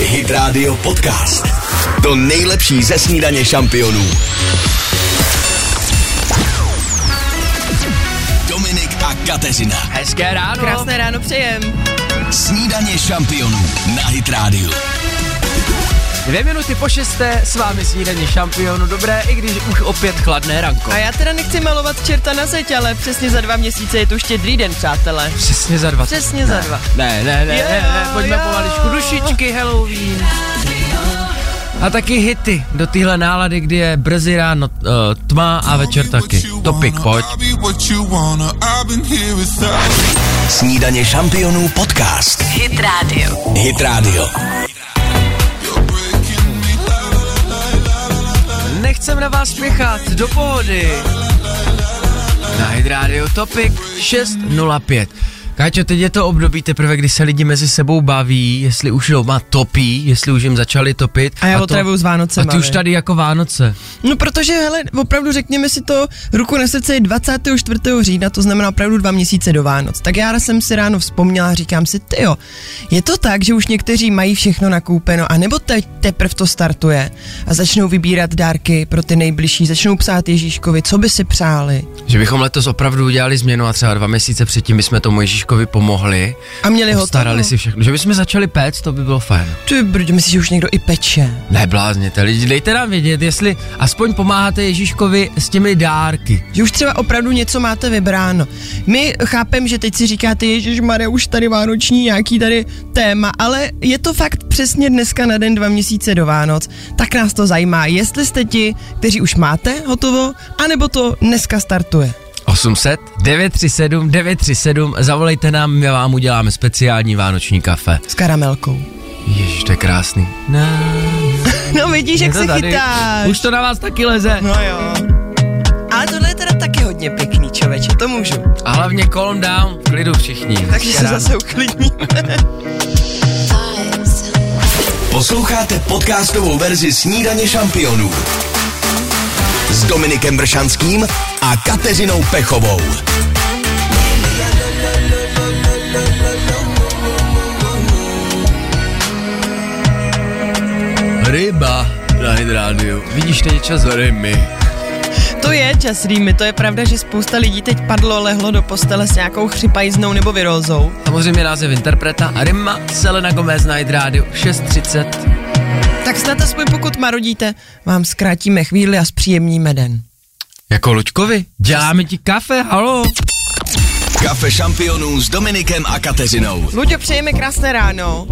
Hit Radio Podcast. To nejlepší ze snídaně šampionů. Dominik a Kateřina. Hezké ráno. Krásné ráno přejem. Snídaně šampionů na Hit Radio. Dvě minuty po šesté, s vámi snídaně šampionu. Dobré, i když už opět chladné ranko. A já teda nechci malovat čerta na zeď, ale přesně za dva měsíce je to štědrý den, přátelé. Přesně za dva. Přesně za dva. Ne, ne, ne, Jo, ne, ne, pojďme jo. pomaličku. Dušičky, Halloween. A taky hity do téhle nálady, kdy je brzy ráno uh, tma a večer taky. Topik, pojď. Snídaně šampionů podcast. Hit Radio. Hit Radio. Nechcem na vás spěchat, do pohody. Na Hit Radio Topic 605. Káčo, teď je to období teprve, kdy se lidi mezi sebou baví, jestli už doma topí, jestli už jim začali topit. A já to- otravuju s Vánocema, A ty už tady jako Vánoce. No protože, hele, opravdu řekněme si to, ruku na srdce je 24. října, to znamená opravdu dva měsíce do Vánoc. Tak já jsem si ráno vzpomněla a říkám si, ty jo, je to tak, že už někteří mají všechno nakoupeno, anebo teď teprve to startuje a začnou vybírat dárky pro ty nejbližší, začnou psát Ježíškovi, co by si přáli. Že bychom letos opravdu udělali změnu a třeba dva měsíce předtím bychom tomu Ježíškovi pomohli. A měli ho Starali si všechno. Že bychom začali péct, to by bylo fajn. Ty brďo, myslíš, že už někdo i peče? Neblázněte lidi, dejte nám vědět, jestli aspoň pomáháte Ježíškovi s těmi dárky. Že už třeba opravdu něco máte vybráno. My chápem, že teď si říkáte, Ježíš Mare, už tady vánoční nějaký tady téma, ale je to fakt přesně dneska na den dva měsíce do Vánoc, tak nás to zajímá, jestli jste ti, kteří už máte hotovo, anebo to dneska startuje. 800 937 937, zavolejte nám, my vám uděláme speciální vánoční kafe. S karamelkou. Ježíš, to je krásný. Na, No vidíš, jak se tady. chytáš. Už to na vás taky leze. No jo. Ale tohle je teda taky hodně pěkný, člověče, to můžu. A hlavně calm down, v klidu všichni. Takže se zase uklidní. Posloucháte podcastovou verzi Snídaně šampionů s Dominikem Bršanským a Kateřinou Pechovou. Ryba na hydrádiu. Vidíš, teď je čas ryby. To je čas rýmy, to je pravda, že spousta lidí teď padlo, lehlo do postele s nějakou chřipajznou nebo virózou. Samozřejmě název interpreta Rima Selena Gomez na hydrádiu 6.30. Tak snad aspoň pokud marodíte, vám zkrátíme chvíli a zpříjemníme den. Jako Luďkovi, děláme ti kafe, halo. Kafe šampionů s Dominikem a Kateřinou. Luďo, přejeme krásné ráno.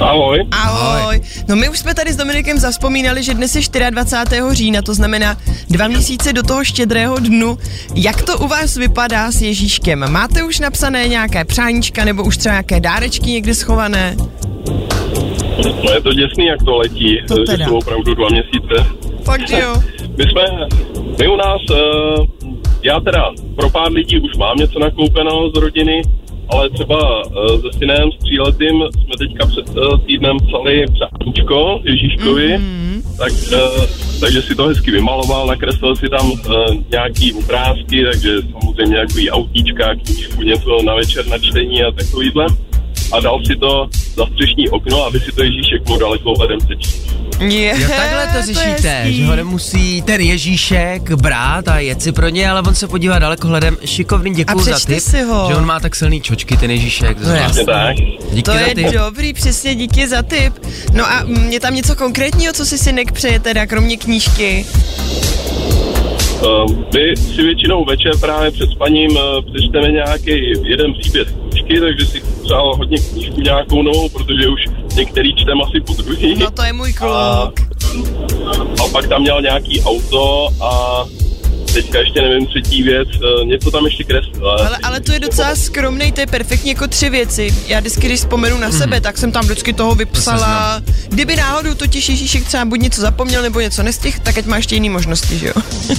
Ahoj. Ahoj. No my už jsme tady s Dominikem zavzpomínali, že dnes je 24. října, to znamená dva měsíce do toho štědrého dnu. Jak to u vás vypadá s Ježíškem? Máte už napsané nějaké přáníčka nebo už třeba nějaké dárečky někde schované? No je to děsný, jak to letí. To že teda. jsou opravdu dva měsíce. Fakt, jo? My jsme, my u nás, uh, já teda pro pár lidí už mám něco nakoupeno z rodiny, ale třeba uh, se synem, s tříletým, jsme teďka před uh, týdnem psali přáníčko Ježíškovi, mm-hmm. tak, uh, takže si to hezky vymaloval, nakreslil si tam uh, nějaký obrázky, takže samozřejmě nějaký autíčka, knížku, něco na večer na čtení a takovýhle. A dal si to za střešní okno, aby si to Ježíšek mohl dalekohledem přečíst. Je, Jo, takhle to je řešíte, hezký. že ho nemusí ten Ježíšek brát a jet si pro ně, ale on se podívá daleko hledem. Šikovný, děkuju A za tip, si ho. že on má tak silný čočky, ten Ježíšek. No jasně. Tak. Díky To za je tip. dobrý, přesně díky za tip. No a mm, je tam něco konkrétního, co si synek přeje teda, kromě knížky? My si většinou večer právě před spaním uh, přečteme nějaký jeden příběh knížky, takže si přál hodně knížku nějakou novou, protože už některý čtem asi po druhý. No to je můj a, kluk. a pak tam měl nějaký auto a teďka ještě nevím třetí věc, uh, něco tam ještě kreslil. Ale, ale to je docela skromný, to je perfektně jako tři věci. Já vždycky, když vzpomenu na sebe, tak jsem tam vždycky toho vypsala. Kdyby náhodou totiž Ježíšek třeba buď něco zapomněl nebo něco nestihl, tak ať má ještě jiný možnosti, že jo?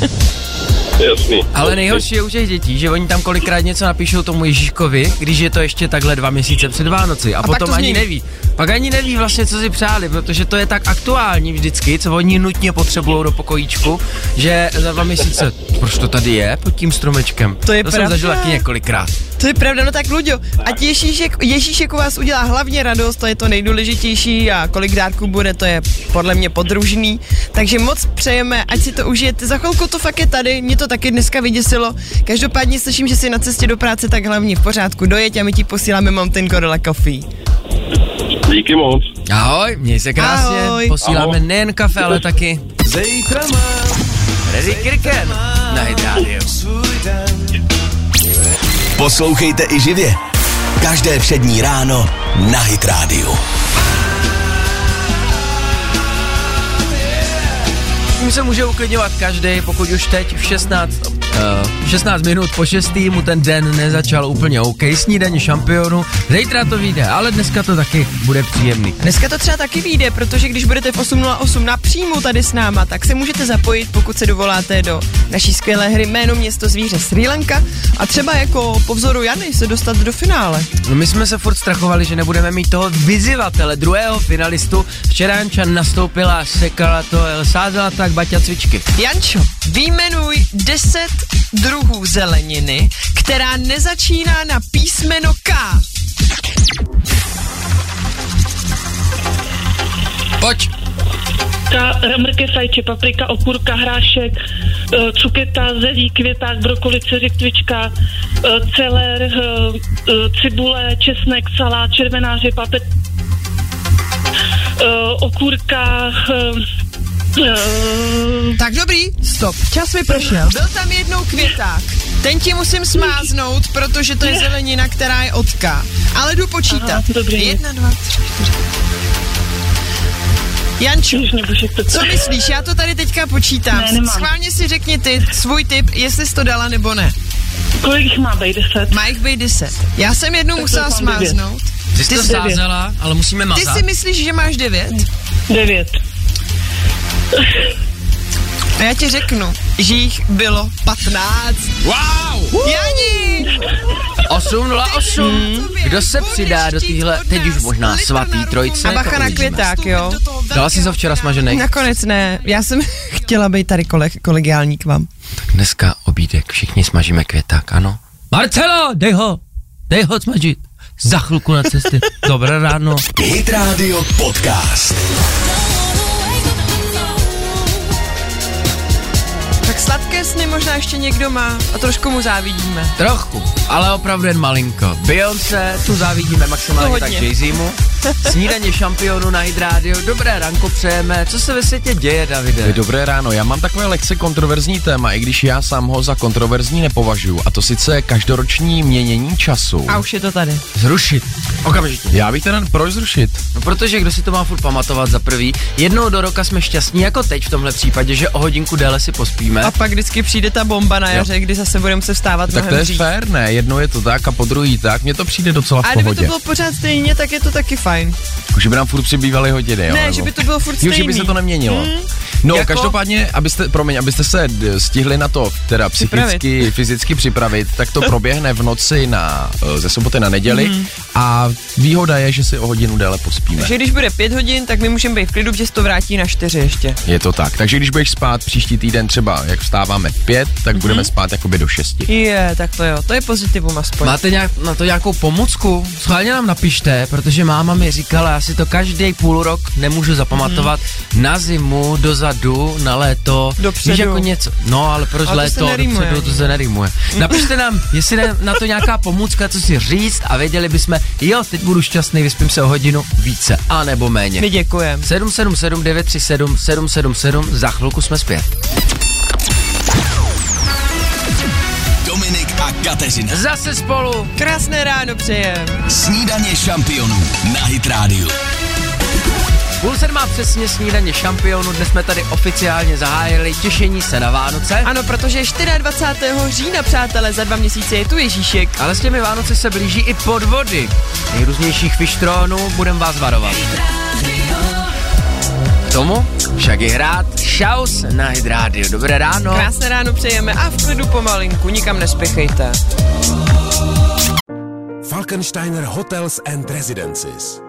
Jasný. Ale nejhorší je u těch dětí, že oni tam kolikrát něco napíšou tomu Ježíškovi, když je to ještě takhle dva měsíce před Vánoci a, pak potom to ani neví. Pak ani neví vlastně, co si přáli, protože to je tak aktuální vždycky, co oni nutně potřebují do pokojíčku, že za dva měsíce, proč to tady je pod tím stromečkem? To je to pravda. jsem zažil taky několikrát. To je pravda, no tak Luďo, ať Ježíšek, Ježíšek u vás udělá hlavně radost, to je to nejdůležitější a kolik dárků bude, to je podle mě podružný. Takže moc přejeme, ať si to užijete. Za chvilku to fakt je tady, mě to taky dneska vyděsilo. Každopádně slyším, že jsi na cestě do práce, tak hlavně v pořádku dojeď a my ti posíláme Mountain Gorilla Coffee. Díky moc. Ahoj, měj se krásně, Ahoj. posíláme Ahoj. nejen kafe, ale taky Zítra mám Ready Kirken na Hit Radio. Poslouchejte i živě. Každé přední ráno na Hit Radio. Tím se může uklidňovat každý, pokud už teď v 16, uh, 16 minut po 6. mu ten den nezačal úplně OK. Snídaně šampionu, zítra to vyjde, ale dneska to taky bude příjemný. Dneska to třeba taky vyjde, protože když budete v 8.08 napřímo tady s náma, tak se můžete zapojit, pokud se dovoláte do naší skvělé hry Jméno město zvíře Sri Lanka a třeba jako po vzoru Jany se dostat do finále. No my jsme se furt strachovali, že nebudeme mít toho vyzývatele, druhého finalistu. Včera Janča nastoupila, sekala to, sázela tak Baťa cvičky. Jančo, výjmenuj 10 druhů zeleniny, která nezačíná na písmeno K. Pojď! Ka, ramrke, fajče, paprika, okurka, hrášek, eh, cuketa, zelí, květák, brokoli, ceřiktvička, eh, celer, eh, cibule, česnek, salát, červená řepa, pet, okurka, tak dobrý, stop. Čas mi prošel. Byl tam jednou květák. Ten ti musím smáznout, protože to je zelenina, která je otka. Ale jdu počítat. Aha, dobrý. Jedna, dva, tři, čtyři. Jančo, co myslíš? Já to tady teďka počítám. Ne, nemám. Schválně si řekni ty svůj tip, jestli jsi to dala nebo ne. Kolik jich má být 10? Má jich být 10. Já jsem jednou tak musela smáznout. Ty jsi to smázala, ale musíme mazat. Ty si myslíš, že máš 9? 9 já ti řeknu, že jich bylo 15. Wow! Jani! 808. Kdo se přidá do téhle, teď už možná svatý trojce? A bacha na květák, jo? Dala jsi to včera smažený? Nakonec ne. Já jsem chtěla být tady kole- kolegiální k vám. Tak dneska obídek, všichni smažíme květák, ano? Marcelo, dej ho, dej ho smažit. Za chvilku na cestě. Dobré ráno. Hit Radio Podcast. Sny možná ještě někdo má a trošku mu závidíme. Trochu, ale opravdu jen malinko. Beyoncé, tu závidíme maximálně tak. Jay-Zimu. Snídaně šampionu na Hit Radio. Dobré ranko přejeme. Co se ve světě děje, Davide? Dobré ráno, já mám takové lehce kontroverzní téma, i když já sám ho za kontroverzní nepovažuji, a to sice každoroční měnění času. A už je to tady. Zrušit. Okamžitě. Já bych teda proč zrušit? No protože kdo si to má furt pamatovat za prvý, jednou do roka jsme šťastní jako teď v tomhle případě, že o hodinku déle si pospíme. A pak vždycky přijde ta bomba na jaře, kdy zase budeme se vstávat Tak to je dřív. fér, ne? Jednou je to tak a po druhý tak, mně to přijde docela v A kdyby to pohodě. bylo pořád stejně, tak je to taky fajn. Jako, že by nám furt přibývaly hodiny, jo? ne, nebo- že by to bylo furt Jo, stejný. že by se to neměnilo. Hmm. No, Jako- každopádně, abyste, promiň, abyste se stihli na to teda psychicky, fyzicky připravit, tak to proběhne v noci na, eh, ze soboty na neděli Hmm. a výhoda je, že si o hodinu déle pospíme. Takže když bude pět hodin, tak my můžeme být v klidu, že se to vrátí na čtyři ještě. Je to tak. Takže když budeš spát příští týden třeba, jak vstáváme v pět, tak Mhm. budeme spát jakoby do šesti. Je, tak to jo, to je pozitivum aspoň. Máte nějak, na to nějakou pomocku? Schválně nám napište, protože máma mi říkala, já si to každý půl rok nemůžu zapamatovat na zimu, dozadu, na léto. Dopředu. Víš jako něco. No, ale proč Ale to se léto, nerýmuje. dopředu, to se nerýmuje. Napište nám, jestli je na to nějaká pomůcka, co si říct a věděli bychom, jo, teď budu šťastný, vyspím se o hodinu více, a nebo méně. My děkujeme. 777 937 777, za chvilku jsme zpět. Dominik a Kateřina. Zase spolu. Krásné ráno přejem. Snídaně šampionů na Hit Radio. Půl sedmá přesně snídaně šampionu, dnes jsme tady oficiálně zahájili těšení se na Vánoce. Ano, protože 24. října, přátelé, za dva měsíce je tu Ježíšek. Ale s těmi Vánoce se blíží i podvody. Nejrůznějších fištrónů budem vás varovat. K tomu však i hrát Šaus na Hit Radio. Dobré ráno. Krásné ráno přejeme a v klidu pomalinku, nikam nespěchejte. Falkensteiner Hotels and Residences.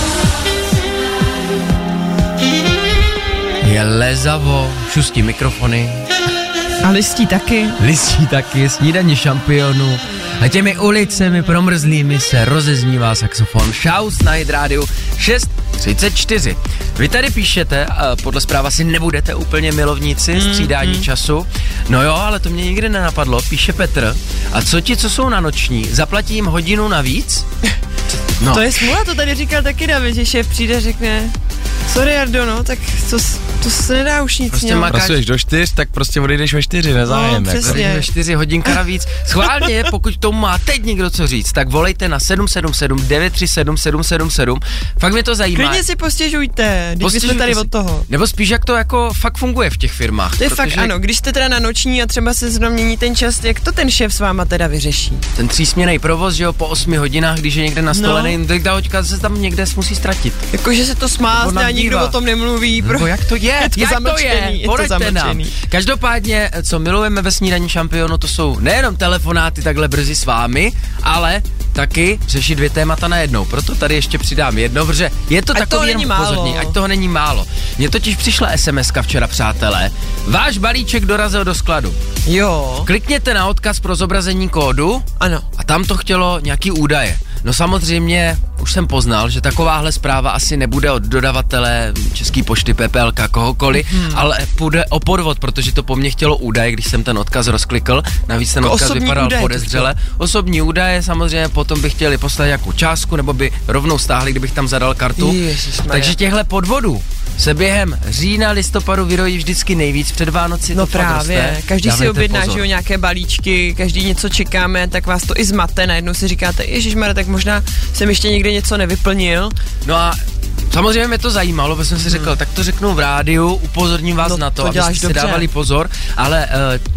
Je lezavo, šustí mikrofony, A listí taky. listí taky, snídaně šampionů. A těmi ulicemi promrzlými se rozeznívá saxofon Šaus na Hit Radio 6.34. Vy tady píšete, a podle zpráva si nebudete úplně milovníci střídání času. No jo, ale to mě nikdy nenapadlo, píše Petr. A co ti, co jsou na noční, zaplatí jim hodinu navíc? No. To je smůla, to tady říkal taky David, že šéf přijde a řekne, sorry Jardo, no, tak to, to se nedá už nic Prostě no. má- Pracuješ do čtyř, tak prostě odejdeš ve čtyři, nezájem. No, jako. přesně. Tady ve čtyři hodinka navíc. Schválně, pokud tomu má teď někdo co říct, tak volejte na 777 937 777. Fakt mě to zajímá. Klidně si postěžujte, když my jsme tady si. od toho. Nebo spíš jak to jako fakt funguje v těch firmách. To je protože fakt ano, když jste teda na noční a třeba se zrovna mění ten čas, jak to ten šéf s váma teda vyřeší? Ten třísměný provoz, že jo, po 8 hodinách, když je někde nastolený, no. tak ta hoďka se tam někde musí ztratit. Jako, že se to smázne a nikdo o tom nemluví. Pro... Nebo jak to je? Je to jak to je? je to Poraďte nám. Každopádně, co milujeme ve snídaní šampionu, to jsou nejenom telefonáty takhle brzy s vámi, ale taky řešit dvě témata najednou. Proto tady ještě přidám jedno, protože je to Ať takový není málo. ať toho není málo. Mně totiž přišla sms včera, přátelé. Váš balíček dorazil do skladu. Jo, Klikněte na odkaz pro zobrazení kódu ano. a tam to chtělo nějaký údaje. No samozřejmě, už jsem poznal, že takováhle zpráva asi nebude od dodavatele České pošty, PPLK, kohokoliv, hmm. ale půjde o podvod, protože to po mně chtělo údaje, když jsem ten odkaz rozklikl. Navíc ten Jako odkaz osobní vypadal údaje to podezřele. Osobní údaje samozřejmě potom by chtěli poslat nějakou částku, nebo by rovnou stáhli, kdybych tam zadal kartu. Ježišmarja. Takže těchto podvodů se během října, listopadu vyrojí vždycky nejvíc. Před Vánoci No právě, roste. každý si Dávejte objedná, pozor. že jo, nějaké balíčky, každý něco čekáme, tak vás to i zmate, najednou si říkáte, Ježíš tak možná jsem ještě někde něco nevyplnil. No a samozřejmě mě to zajímalo, protože jsem si řekl, tak to řeknu v rádiu, upozorním vás No, na to, to abyste si dávali pozor, ale uh,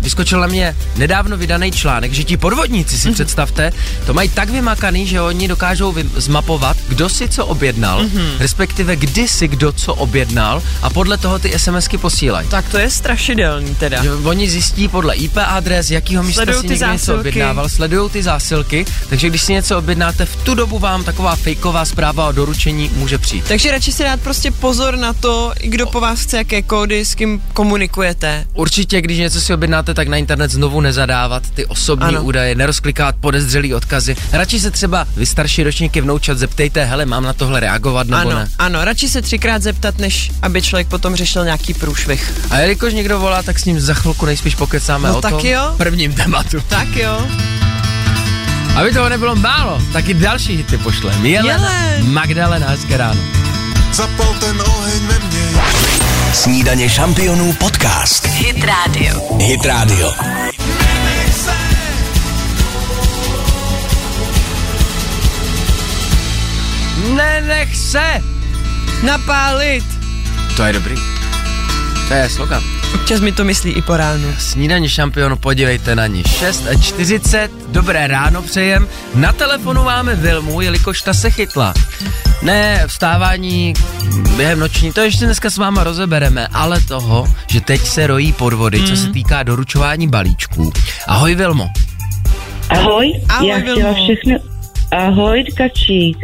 vyskočil na mě nedávno vydaný článek, že ti podvodníci si představte, to mají tak vymakaný, že oni dokážou vy- zmapovat, kdo si co objednal, Mhm. respektive kdy si kdo co objednal a podle toho ty SMSky posílají. Tak to je strašidelný teda. Že oni zjistí podle IP adres, jakýho místa Sledujou si ty někdo něco objednával, sledují ty zásilky, takže když si něco objednáte, v tu dobu vám taková fejková zpráva o doručení může přijít. Takže radši si dát prostě pozor na to, kdo po vás chce jaké kódy, s kým komunikujete. Určitě, když něco si objednáte, tak na internet znovu nezadávat ty osobní Ano. ano. údaje, nerozklikávat podezřelý odkazy. Radši se třeba vy starší ročníky vnoučat zeptejte, hele, mám na tohle reagovat nebo Ano, ne. ano, radši se třikrát zeptat, než aby člověk potom řešil nějaký průšvih. A jelikož někdo volá, tak s ním za chvilku nejspíš pokecáme No o tak tom jo. prvním tématu. Tak jo. Aby toho nebylo málo, taky další hity pošle. Jelen, Jelen. Magdalena, hezké ráno. Zapal ten oheň ve mně. Snídaně šampionů podcast. Hit Radio. Hit Radio. Nenech se! Napálit. To je dobrý. To je slogan. Občas mi to myslí i po ránu. Snídaně šampionu, podívejte na ní. 6.40, dobré ráno přejem. Na telefonu máme Vilmu, jelikož ta se chytla. Ne, vstávání během noční, to ještě dneska s váma rozebereme, ale toho, že teď se rojí podvody, mm. co se týká doručování balíčků. Ahoj Vilmo. Ahoj, Ahoj, já Vilmo. chtěla všechno... Ahoj, Tkačí.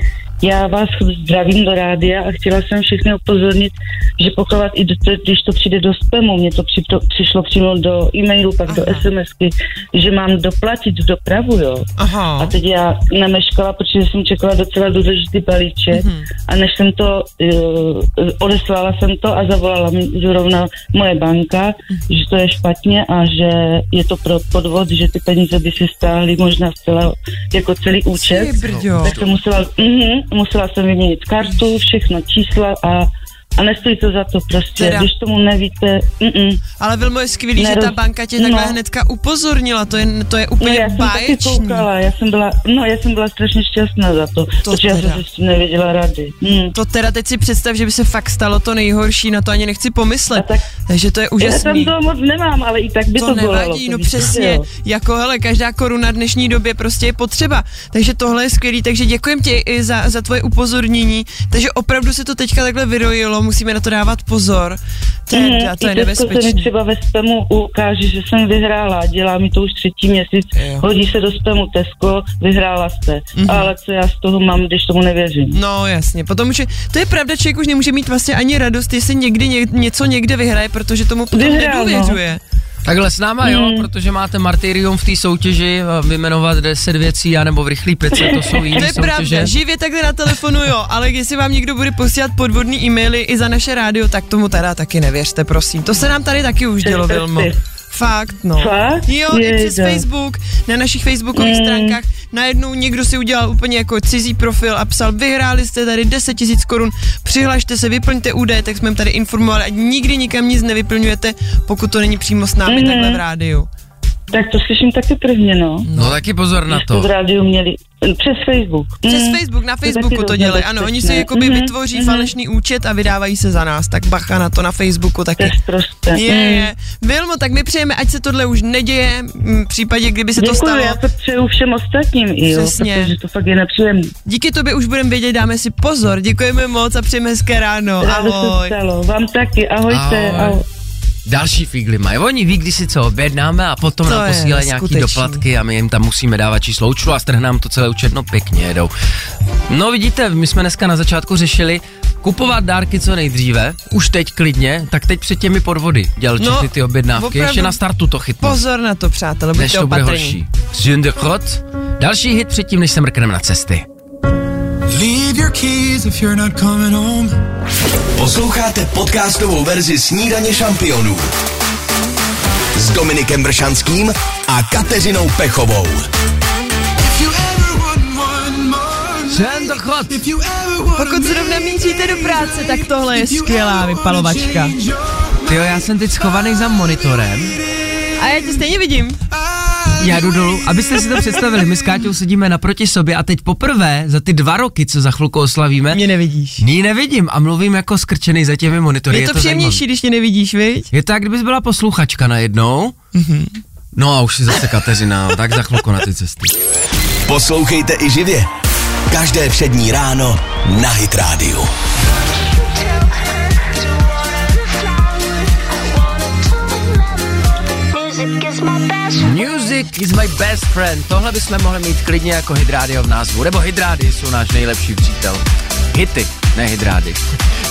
Já vás zdravím do rádia a chtěla jsem všechny upozornit, že pokud i do, když to přijde do spamu, mě to při, to přišlo přímo do e-mailu, pak Aha. do SMSky, že mám doplatit dopravu, jo. Aha. A teď já nemeškala, protože jsem čekala docela důležitý balíček Mhm. a než jsem to, uh, odeslala jsem to a zavolala mi zrovna moje banka, Mhm. že to je špatně a že je to pro podvod, že ty peníze by si stály možná zcela jako celý účet. Ty brďo. Tak jsem musela, mm, musela jsem vyměnit kartu, všechno čísla a, a nestojí to za to prostě. Teda. Když tomu nevíte, mm, Ale Vilmo je skvělý, že Neroz- ta banka tě takhle no. hnedka upozornila, to je, to je No úplně já jsem taky báječný. koukala, já jsem byla, no já jsem byla strašně šťastná za to, To protože já teda. jsem se s tím nevěděla rady. Hmm. To teda teď si představ, že by se fakt stalo to nejhorší, na to ani nechci pomyslet. A tak- Takže to je Já tam úžasný. toho moc nemám, ale i tak by to, to bolelo. nevadí, to no přesně, jo. jako hele, každá koruna v dnešní době prostě je potřeba, takže tohle je skvělý, takže děkujem ti i za, za tvoje upozornění, takže opravdu se to teďka takhle vyrojilo, musíme na to dávat pozor, teda, Mhm, to je se mi nebezpečné. třeba ve spamu ukáže, že jsem vyhrála, dělá mi to už třetí měsíc, Jo. hodí se do spamu Tesco, vyhrála jste, Mhm. ale co já z toho mám, když tomu nevěřím. No jasně, potom, že to je pravda, člověk už nemůže mít vlastně ani radost, jestli někdy ně, něco někde vyhraje, protože tomu potom Vyhrál, no. Takhle s náma jo, Hmm. protože máte martyrium v té soutěži, a vyjmenovat 10 věcí, anebo v rychlý pece, to jsou To jiné je soutěže. pravda, živě takhle na telefonu jo, ale jestli vám někdo bude posílat podvodný e-maily i za naše rádio, tak tomu teda taky nevěřte, prosím. To se nám tady taky už dělo, Vilmo. Fakt, no. Fakt? Jo, i přes Jejda. Facebook, na našich facebookových Mm. stránkách, najednou někdo si udělal úplně jako cizí profil a psal, vyhráli jste tady 10 tisíc korun, přihlašte se, vyplňte údaje, tak jsme jim tady informovali, ať nikdy nikam nic nevyplňujete, pokud to není přímo s námi Mhm. takhle v rádiu. Tak to slyším taky prvně, no. No taky pozor na to v to. rádiu měli, přes Facebook. Přes Mm. Facebook, na To je Facebooku to dost dělají. Ano, oni si jakoby Mhm, vytvoří mhm. falešný účet a vydávají se za nás. Tak bacha na to na Facebooku To taky. je zprosté. Je, Mm. je. Vilmo, tak my přejeme, ať se tohle už neděje, v případě, kdyby se to Děkuji, stalo. já to přeju všem ostatním i jo, Přesně. protože to fakt je nepříjemné. Díky tobě už budeme vědět, dáme si pozor. Děkujeme moc a přejeme hezké ráno. Ráda se Ahoj. stalo. Vám taky, ahojte. Ahoj. Ahoj. Další fígly mají. Oni ví, kdy si co objednáme a potom To nám posílají nějaký neskutečný. doplatky a my jim tam musíme dávat číslo účtu a strhne nám to celé účet, no pěkně jedou. No vidíte, my jsme dneska na začátku řešili kupovat dárky co nejdříve, už teď klidně, tak teď před těmi podvody dělal No, všechny ty objednávky, opravdu. ještě na startu to chytnu. Pozor na to, přátelé, než buďte to bude opatrní. horší. Jean de Crot. Další hit předtím, než se mrkneme na cesty. Leave your keys if you're not coming home. Posloucháte podcastovou verzi Snídaně šampionů s Dominikem Bršanským a Kateřinou Pechovou. If you ever want one more Jean de Crot. If you ever want Pokud zrovna míříte do práce, tak tohle je skvělá vypalovačka. Tyjo, já jsem teď schovaný za monitorem A já tě stejně vidím. Já jdu dolů, abyste si to představili, my s Káťou sedíme naproti sobě a teď poprvé za ty dva roky, co za chvilku oslavíme, Mě nevidíš. ní nevidím a mluvím jako skrčený za těmi monitory. Je to příjemnější, zajímavý. když mě nevidíš, viď? Je to, jak kdybys byla posluchačka najednou. Mhm. No a už si zase Kateřina, tak za chvilku na ty cesty. Poslouchejte i živě. Každé přední ráno na Hit Radio. Music is my best friend. Tohle bychom mohli mít klidně jako hydrádio v názvu. Nebo hydrády jsou náš nejlepší přítel. Hity, ne hydrády.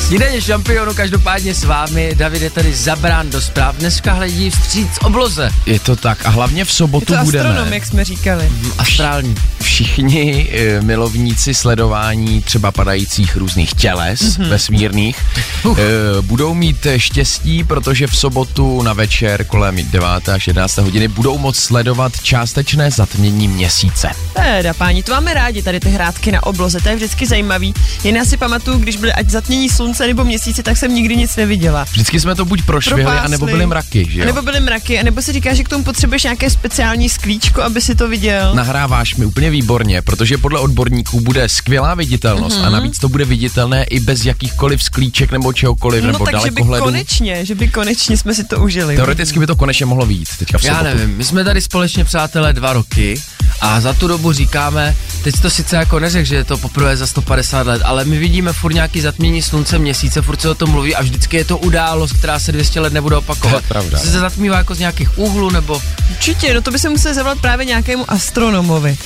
Snídaně šampionu každopádně s vámi. David je tady zabrán do zpráv. Dneska hledí vstříc obloze. Je to tak a hlavně v Je sobotu to budeme astronom, jak jsme říkali. Astrální. všichni e, milovníci sledování třeba padajících různých těles Mhm. mm-hmm. vesmírných Uh. e, budou mít štěstí, protože v sobotu na večer kolem 9. až 11. hodiny budou moct sledovat částečné zatmění měsíce. Teda, páni, to máme rádi, tady ty hrátky na obloze, to je vždycky zajímavý. Jen já si pamatuju, když byly ať zatmění slunce nebo měsíce, tak jsem nikdy nic neviděla. Vždycky jsme to buď prošvihli, Propásli. anebo byly mraky, že A jo? nebo byly mraky, a nebo si říká, že k tomu potřebuješ nějaké speciální sklíčko, aby si to viděl. Nahráváš mi úplně výborně, protože podle odborníků bude skvělá viditelnost Mhm. mm-hmm. a navíc to bude viditelné i bez jakýchkoliv sklíček nebo čehokoliv, no nebo takže by dalekohledu. konečně, že by konečně jsme si to užili. Teoreticky by to konečně mohlo být teďka v Já nevím, my jsme tady společně přátelé dva roky a za tu dobu říkáme, teď to sice jako neřek, že je to poprvé za 150 let, ale my vidíme furt nějaký zatmění slunce, měsíce, furt se o tom mluví a vždycky je to událost, která se 200 let nebude opakovat. To je pravda, Se se zatmívá jako z nějakých úhlů nebo Určitě, no to by se musel zavolat právě nějakému astronomovi.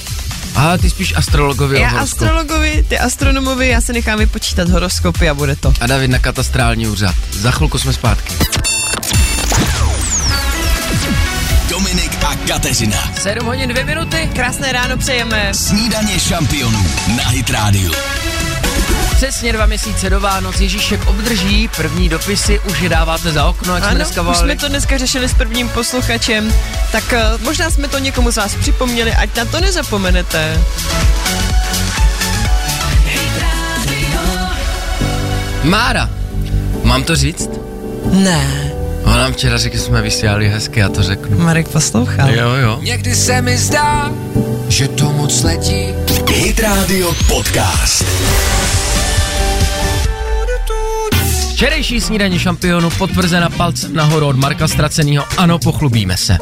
Ale ty spíš astrologovi Já astrologovi, ty astronomovi, já se nechám vypočítat horoskopy a bude to. A David na katastrální úřad. Za chvilku jsme zpátky. Dominik a Kateřina. 7 hodin 2 minuty. Krásné ráno přejeme. Snídaně šampionů na Hit Radio. Přesně dva měsíce do Vánoc Ježíšek obdrží první dopisy, už je dáváte za okno, jak jsme Ano, dneska už volali. jsme to dneska řešili s prvním posluchačem, tak uh, možná jsme to někomu z vás připomněli, ať na to nezapomenete. Mára, mám to říct? Ne, Ona nám včera řekl, že jsme vysílali hezky, já to řeknu. Marek poslouchal. Jo, jo. Někdy se mi zdá, že to moc letí. Hit Radio Podcast. Včerejší snídaně šampionu potvrzena palcem nahoru od Marka Stracenýho. Ano, pochlubíme se.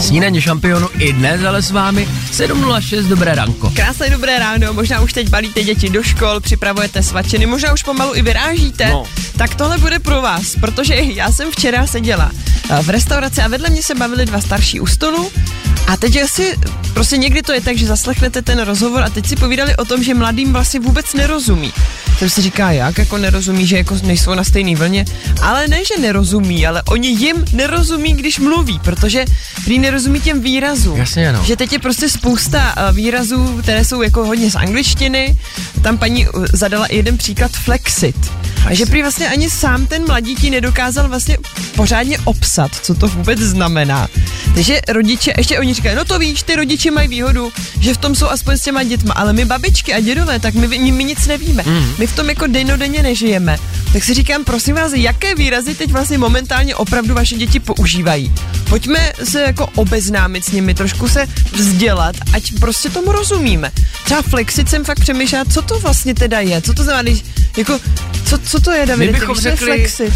Snídaně šampionu i dnes ale s vámi 7.06, dobré ranko. Krásné dobré ráno, možná už teď balíte děti do škol, připravujete svačiny, možná už pomalu i vyrážíte. No. Tak tohle bude pro vás, protože já jsem včera seděla eh, v restauraci a vedle mě se bavili dva starší u stolu a teď asi, prostě někdy to je tak, že zaslechnete ten rozhovor a teď si povídali o tom, že mladým vlastně vůbec nerozumí. Jsem si říká, jak jako nerozumí, že jako nejsou na stejné vlně, ale ne, že nerozumí, ale oni jim nerozumí, když mluví, protože prý nerozumí těm výrazům. Jasně, no. Že teď je prostě spousta uh, výrazů, které jsou jako hodně z angličtiny. Tam paní uh, zadala jeden příklad flexit. A že prý vlastně ani sám ten mladík nedokázal vlastně pořádně obsat, co to vůbec znamená. Takže rodiče, ještě oni říkají, no to víš, ty rodiče mají výhodu, že v tom jsou aspoň s těma dětma, ale my babičky a dědové, tak my, my, my nic nevíme. Mm. My v tom jako dennodenně nežijeme. Tak si říkám, prosím vás, jaké výrazy teď vlastně momentálně opravdu vaše děti používají. Pojďme se jako obeznámit s nimi, trošku se vzdělat, ať prostě tomu rozumíme. Třeba flexit jsem fakt přemýšlela, co to vlastně teda je, co to znamená, když, jako, co, co to je, Davide, bychom ty co řekli- flexit?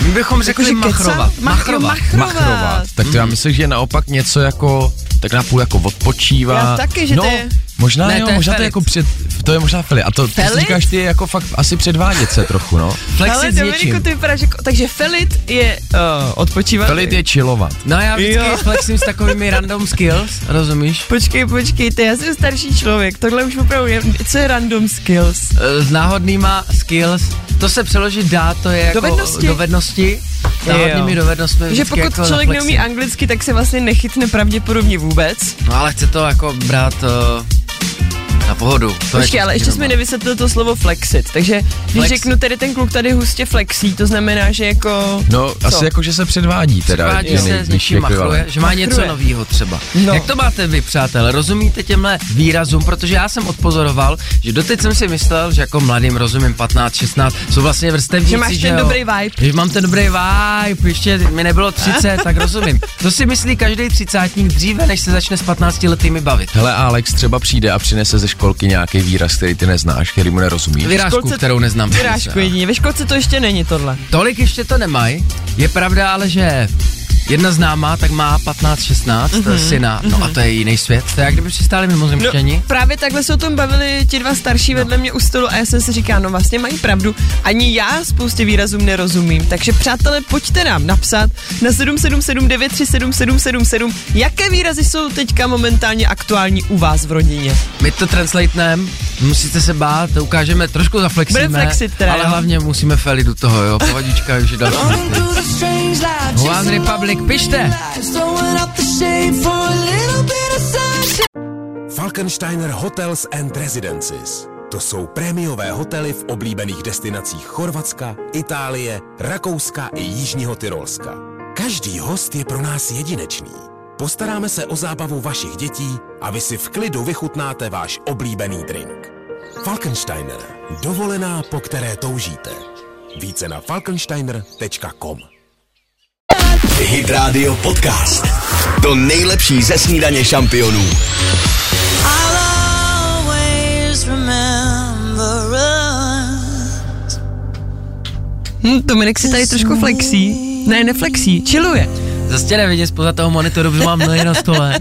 My bychom řekli Jakože kecat? machrovat. Mach- jo, machrovat. Machrovat. Tak to já myslím, že je naopak něco jako, tak napůl jako odpočívá. Já taky, že no, to je- Možná Ne, jo, to je možná to je jako před, to je možná feli. A to ty si říkáš, ty je jako fakt asi předvádět se trochu, no. Ale Flexit s Dominiku, ty vypadáš jako, takže felit je uh, odpočívat. Felit je chillovat. No já vždycky Jo. flexím s takovými random skills, rozumíš? Počkej, počkej, ty, já jsem starší člověk, tohle už opravdu je, co je random skills? Eh, S náhodnýma skills, to se přeložit dá, to je jako Dovednosti. dovednosti. S náhodnými dovednostmi. Že pokud jako člověk neumí anglicky, tak se vlastně nechytne pravděpodobně vůbec. No ale chce to jako brát uh, na pohodu. To je Počkej, ale ještě jsme doma. nevysvětlil to slovo flexit, takže když Flex. řeknu tedy ten kluk tady hustě flexí, to znamená, že jako... No, Co? asi jako, že se předvádí teda. Předvádí je se s nejbližší něčím machruje, že má něco Machruje. novýho třeba. No. Jak to máte vy, přátelé? Rozumíte těmhle výrazům? Protože já jsem odpozoroval, že doteď jsem si myslel, že jako mladým rozumím 15, 16, jsou vlastně vrstevníci, Že máš ten jo? dobrý vibe. Že mám ten dobrý vibe, ještě mi nebylo 30, tak rozumím. To si myslí každý třicátník dříve, než se začne s 15 letými bavit. Hele, Alex třeba přijde a přinese ze školky nějaký výraz, který ty neznáš, který mu nerozumíš. Vyrážku, školce- kterou neznám. Vyrážku jedině, ve školce to ještě není tohle. Tolik ještě to nemají. Je pravda ale, že jedna známá tak má 15-16 mm-hmm, syna, no a to je jiný svět. To je jak kdyby přistáli mimozemštěni. No, právě takhle se o tom bavili ti dva starší vedle mě u stolu a já jsem si říkal, no vlastně mají pravdu. Ani já spoustě výrazům nerozumím. Takže přátelé, pojďte nám napsat na 777937777, jaké výrazy jsou teďka momentálně aktuální u vás v rodině. My to translatenem, musíte se bát, to ukážeme, trošku zaflexíme, flexit teda, ale jo? hlavně musíme felit do toho, jo, pohodička, už je další. One Republic, pište! Falkensteiner Hotels and Residences. To jsou prémiové hotely v oblíbených destinacích Chorvatska, Itálie, Rakouska i Jižního Tyrolska. Každý host je pro nás jedinečný. Postaráme se o zábavu vašich dětí a vy si v klidu vychutnáte váš oblíbený drink. Falkensteiner. Dovolená, po které toužíte. Více na falkensteiner.com Hit Radio Podcast. To nejlepší ze snídaně šampionů. Hm, Dominik si tady trošku flexí. Ne, neflexí, chilluje. Zase tě nevidím spoza toho monitoru, protože mám nohy na stole.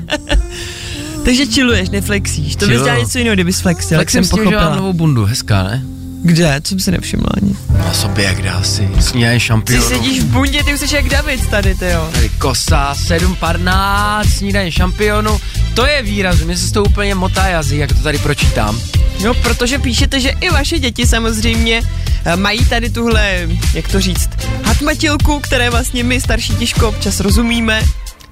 Takže chilluješ, neflexíš. To bys dělal něco jiného, kdybys flexil, jak Tak jsem jsem s tím, že mám novou bundu, hezká, ne? Kde? Co jsem si nevšimla ani. Na sobě, jak dá si, snídaně Ty šampionu. sedíš v bundě, ty už jsi jak David tady, ty jo. Tady kosa, 7 parnát, snídaně šampionu, to je výraz, mě se to úplně motá jazyk, jak to tady pročítám. No, protože píšete, že i vaše děti samozřejmě eh, mají tady tuhle, jak to říct, hatmatilku, které vlastně my starší těžko občas rozumíme.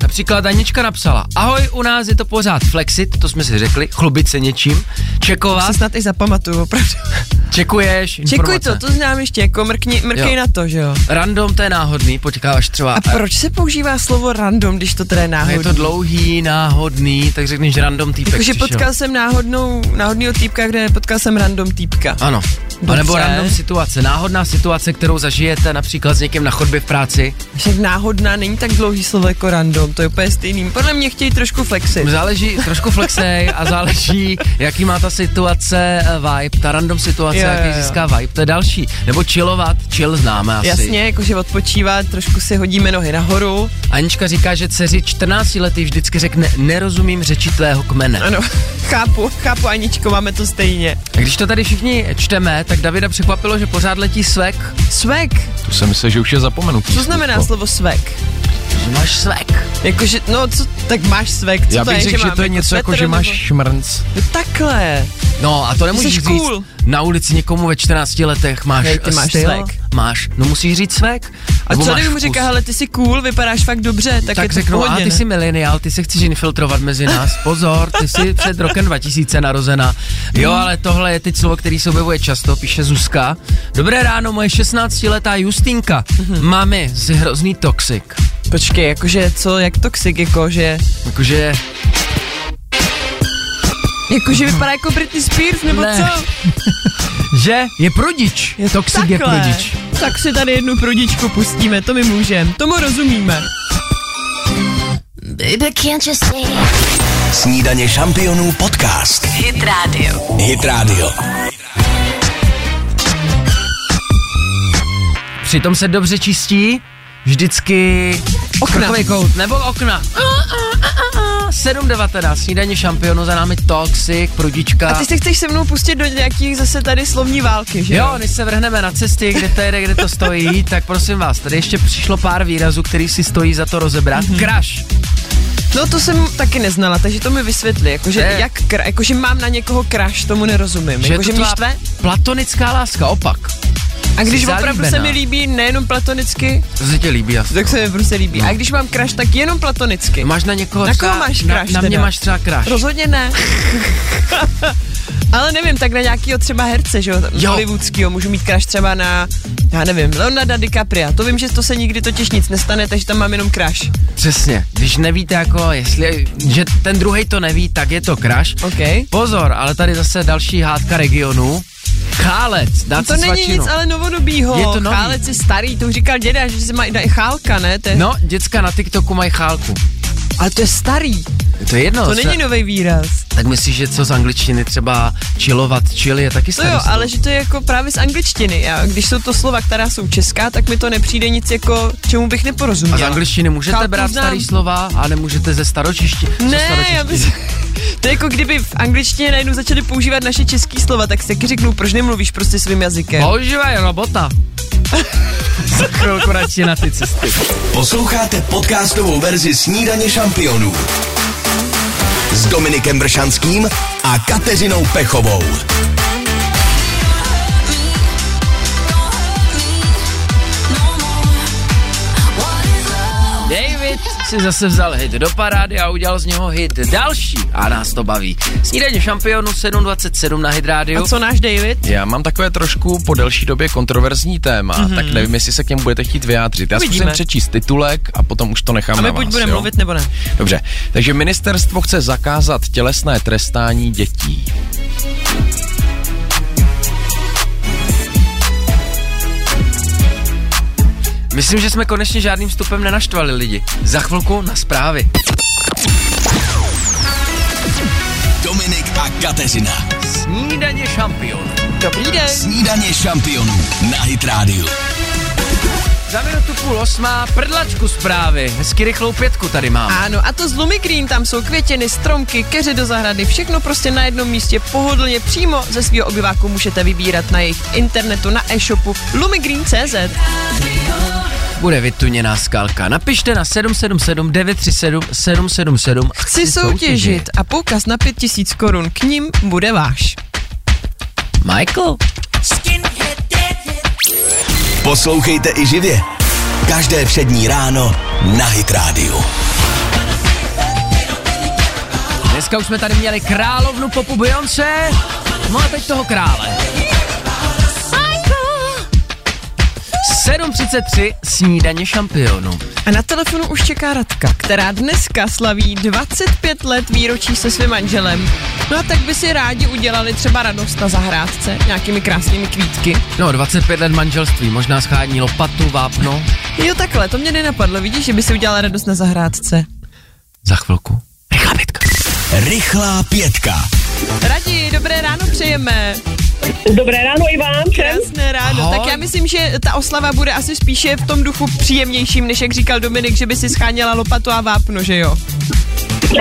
Například Anička napsala, ahoj, u nás je to pořád flexit, to jsme si řekli, chlubit se něčím, čekovat, Se snad i zapamatuju, opravdu. čekuješ Čekuj informace. to, to znám ještě, jako mrkni, mrkej Jo. na to, že jo. Random, to je náhodný, počkáš třeba. A proč se používá slovo random, když to teda je náhodný? je to dlouhý, náhodný, tak řekneš random týpek přišel. potkal jsem náhodnou, náhodného týpka, kde nepotkal jsem random týpka. Ano. Dobře. A nebo random situace, náhodná situace, kterou zažijete například s někým na chodbě v práci. Však náhodná není tak dlouhý slovo jako random, to je úplně stejný. Podle mě chtějí trošku flexit. Záleží trošku flexej a záleží, jaký má ta situace eh, vibe, ta random situace, Jo, jo, jaký jo. získá vibe, to je další. Nebo chillovat, chill známe asi. Jasně, jakože odpočívat, trošku si hodíme nohy nahoru. Anička říká, že dceři 14 lety vždycky řekne, nerozumím řeči tvého kmene. Ano, chápu, chápu Aničko, máme to stejně. A když to tady všichni čteme, tak Davida překvapilo, že pořád letí svek. Svek, To jsem myslel, že už je zapomenutý. co znamená slůvko. slovo svek? Že máš svek. Jakože, no co, tak máš svek, co Já to bych je, řekl, že mám to je něco jako, že máš nebo- šmrnc. No takhle. No a to nemůžeš Jsi říct cool. Na ulici někomu ve 14 letech, máš Hej, ty máš styl, svek. Máš, no musíš říct svek. A co kdyby mu říká, hele, ty jsi cool, vypadáš fakt dobře, tak, tak, je to řeknou, v a pohodě, ty jsi mileniál, ty se chceš infiltrovat mezi nás, pozor, ty jsi před rokem 2000 narozena. Jo, ale tohle je teď slovo, který se objevuje často, píše Zuzka. Dobré ráno, moje 16-letá Justínka. Mhm. Mami, jsi hrozný toxik. Počkej, jakože co, jak toxik, jako, že, Jakože, jakože vypadá jako Britney Spears, nebo Ne. co? že je prudič. Je Toxik je takhle. prudič. Tak si tady jednu prudičku pustíme, to my můžeme, tomu rozumíme. Baby, can't you see? Snídaně šampionů podcast. Hit Radio. Hit Radio. Přitom se dobře čistí vždycky Okna. kout nebo okna. 7.19, snídaně šampionu, za námi Toxic, prudička. A ty se chceš se mnou pustit do nějakých zase tady slovní války, že Jo, než se vrhneme na cesty, kde to jede, kde to stojí, tak prosím vás, tady ještě přišlo pár výrazů, který si stojí za to rozebrat. Mhm. Mm-hmm. Crash. No to jsem taky neznala, takže to mi vysvětli, jakože, Ne. jak, jakože mám na někoho crash, tomu nerozumím, Že je jakože to mě štve. platonická láska, opak. A když jsi opravdu se zalíbená. mi líbí nejenom platonicky, To se ti líbí asi. tak se mi prostě líbí. A když mám crash, tak jenom platonicky. Máš na někoho Na třeba, koho máš na, crush na mě teda? máš třeba crash. Rozhodně ne. Ale nevím, tak na nějakýho třeba herce, že jo, Jo. hollywoodskýho, můžu mít crash třeba na, já nevím, Leonarda DiCapria. To vím, že to se nikdy totiž nic nestane, takže tam mám jenom crash. Přesně. Když nevíte jako, jestli, že ten druhý to neví, tak je to crash. OK. Pozor, ale tady zase další hádka regionu. Chálec, dát To si není svačinu. nic ale novodobýho. Je to nový. Chálec je starý, to už říkal děda, že se má i chálka, ne? To je, No, děcka na TikToku mají chálku. Ale to je starý, To je jedno. to není nový výraz. Tak myslíš, že co z angličtiny třeba chillovat, chill je taky To starý jo, slovo? ale že to je jako právě z angličtiny. Já, když jsou to slova, která jsou česká, tak mi to nepřijde nic jako, čemu bych A neporozuměla. z angličtiny můžete Chálku brát znám. starý slova a nemůžete ze staročišti. Ne, já bych... To je jako kdyby v angličtině najednou začali používat naše český slova, tak si taky řeknu, proč nemluvíš prostě svým jazykem. Používaj robota. Za chvilku radši na ty cesty. Posloucháte podcastovou verzi Snídaně šampionů s Dominikem Bršanským a Kateřinou Pechovou. Si zase vzal hit do parády a udělal z něho hit další a nás to baví. Snídaně šampionu 727 na Hit Radio. A co náš David? Já mám takové trošku po delší době kontroverzní téma, mm-hmm. tak nevím, jestli se k němu budete chtít vyjádřit. Já Uvidíme. zkusím přečíst titulek a potom už to nechám A my na buď vás. budeme jo? mluvit nebo ne. Dobře, takže ministerstvo chce zakázat tělesné trestání dětí. Myslím, že jsme konečně žádným vstupem nenaštvali lidi. Za chvilku na zprávy. Dominik a Kateřina. Snídaně šampionu. Dobrý den. Snídaně šampionů na Hit Radio. Za minutu půl osmá prdlačku zprávy. Hezky rychlou pětku tady mám. Ano, a to z Lumi Green, tam jsou květiny, stromky, keře do zahrady, všechno prostě na jednom místě pohodlně přímo ze svého obyváku můžete vybírat na jejich internetu, na e-shopu lumigreen.cz. bude vytuněná skalka. Napište na 777 937 777. Chci soutěžit a poukaz na 5000 korun k ním bude váš. Michael. Poslouchejte i živě. Každé všední ráno na Hit Radio. Dneska už jsme tady měli královnu popu Beyoncé, no a teď toho krále. 7.33 snídaně šampionu. A na telefonu už čeká Radka, která dneska slaví 25 let výročí se svým manželem. No a tak by si rádi udělali třeba radost na zahrádce nějakými krásnými kvítky. No, 25 let manželství, možná schání lopatu, vápno. Jo takhle, to mě nenapadlo, vidíš, že by si udělala radost na zahrádce. Za chvilku. Rychlá pětka. Rychlá pětka. Radi, dobré ráno přejeme. Dobré ráno i vám. Krásné ráno. Ahoj. Tak já myslím, že ta oslava bude asi spíše v tom duchu příjemnějším, než jak říkal Dominik, že by si scháněla lopatu a vápno, že jo?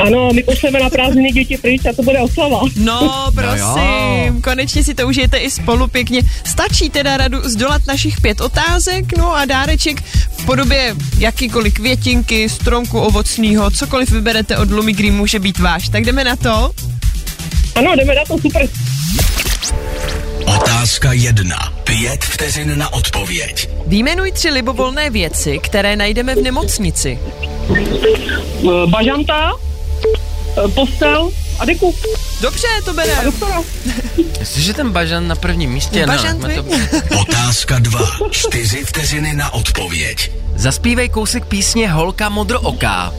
Ano, my pošleme na prázdniny děti pryč a to bude oslava. No, prosím, jo. konečně si to užijete i spolu pěkně. Stačí teda radu zdolat našich pět otázek, no a dáreček v podobě jakýkoliv květinky, stromku ovocného, cokoliv vyberete od Lumi Green může být váš. Tak jdeme na to. Ano, jdeme na to, super. Otázka jedna. Pět vteřin na odpověď. Výjmenuj tři libovolné věci, které najdeme v nemocnici. Eh, Bažanta, eh, postel a deku. Dobře, to bere. Doktora. Jestliže ten bažan na prvním místě, Bažant, no, to... Otázka dva. Čtyři vteřiny na odpověď. Zaspívej kousek písně Holka modrooká.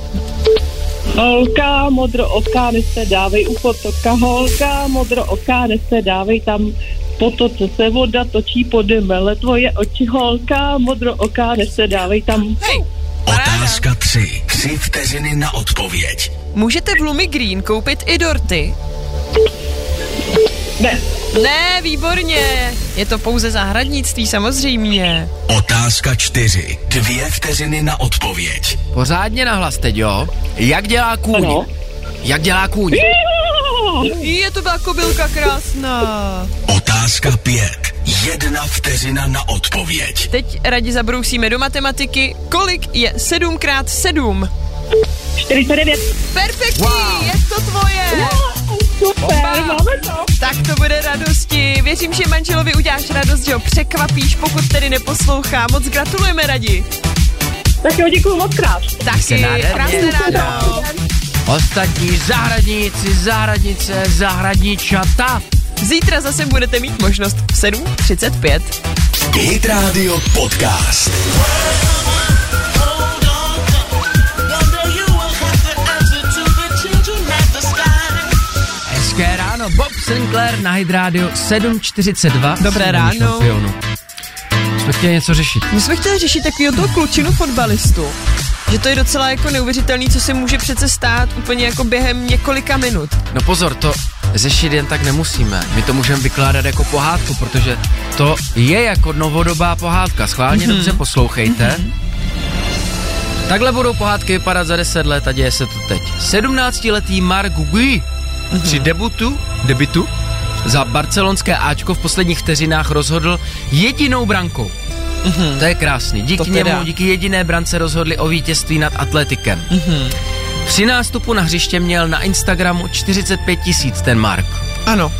Holka, modro oká, nese dávej u potoka. Holka, modro oká, nese dávej tam po to, co se voda točí pod mele tvoje oči. Holka, modro oká, nese dávej tam. Hej, Otázka tři. Tři vteřiny na odpověď. můžete v Lumi Green koupit i dorty? Ne, Ne, výborně. Je to pouze zahradnictví, samozřejmě. Otázka čtyři. Dvě vteřiny na odpověď. Pořádně nahlas teď, jo? Jak dělá kůň? ano. Jak dělá kůň? Je to byla kobylka krásná. Otázka pět. Jedna vteřina na odpověď. Teď radě zabrousíme do matematiky. Kolik je 7 krát 7? 49. Perfektní, wow. je to tvoje. Super, máme to. Tak to bude radosti. Věřím, že manželovi uděláš radost, že ho překvapíš, pokud tedy neposlouchá. Moc gratulujeme, Radi. Tak jo, děkuju moc krát. Taky, krásné ráno. Ostatní zahradníci, zahradnice, zahradničata. Zítra zase budete mít možnost v 7.35. Hit Radio Podcast. Bob Sinclair na Hit Radio 742. Dobré ráno. šampionu. Jsme chtěli něco řešit. My jsme chtěli řešit takového toho klučinu fotbalistu. Že to je docela jako neuvěřitelný, co se může přece stát úplně jako během několika minut. No pozor, to řešit jen tak nemusíme. My to můžeme vykládat jako pohádku, protože to je jako novodobá pohádka. Schválně mm-hmm. dobře poslouchejte. Mm-hmm. Takhle budou pohádky vypadat za 10 let a děje se to teď. 17-letý Mark Gui mm-hmm. při debutu, debitu za barcelonské Ačko v posledních vteřinách rozhodl jedinou brankou. Mm-hmm. To je krásný. Díky To teda. němu, díky jediné brance rozhodli o vítězství nad Atletikem. Mm-hmm. Při nástupu na hřiště měl na Instagramu 45 tisíc ten Mark. Ano.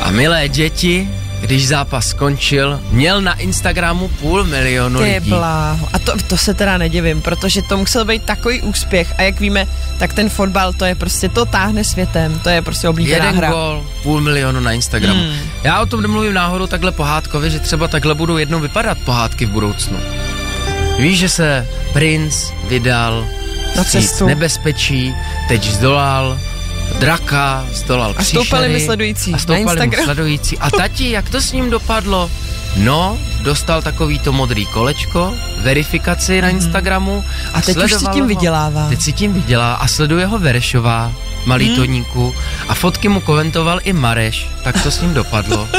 A milé děti, když zápas skončil, měl na Instagramu půl milionu Ty lidí. bláho. A to, to se teda nedivím, protože to musel být takový úspěch a jak víme, tak ten fotbal to je prostě, to táhne světem, to je prostě oblíbená Jeden hra. gol, půl milionu na Instagramu. Hmm. Já o tom nemluvím náhodou takhle pohádkově, že třeba takhle budou jednou vypadat pohádky v budoucnu. Víš, že se princ vydal Na cestu. nebezpečí, teď zdolal draka, zdolal A stoupali příšery mi sledující A na stoupali mu sledující. A tati, jak to s ním dopadlo? No, dostal takový to modrý kolečko, verifikaci na Instagramu a, Mhm. A teď už si tím ho. vydělává. Teď si tím vydělá a sleduje ho Verešová, malý Hmm. Toníku a fotky mu komentoval i Mareš, tak to s ním dopadlo.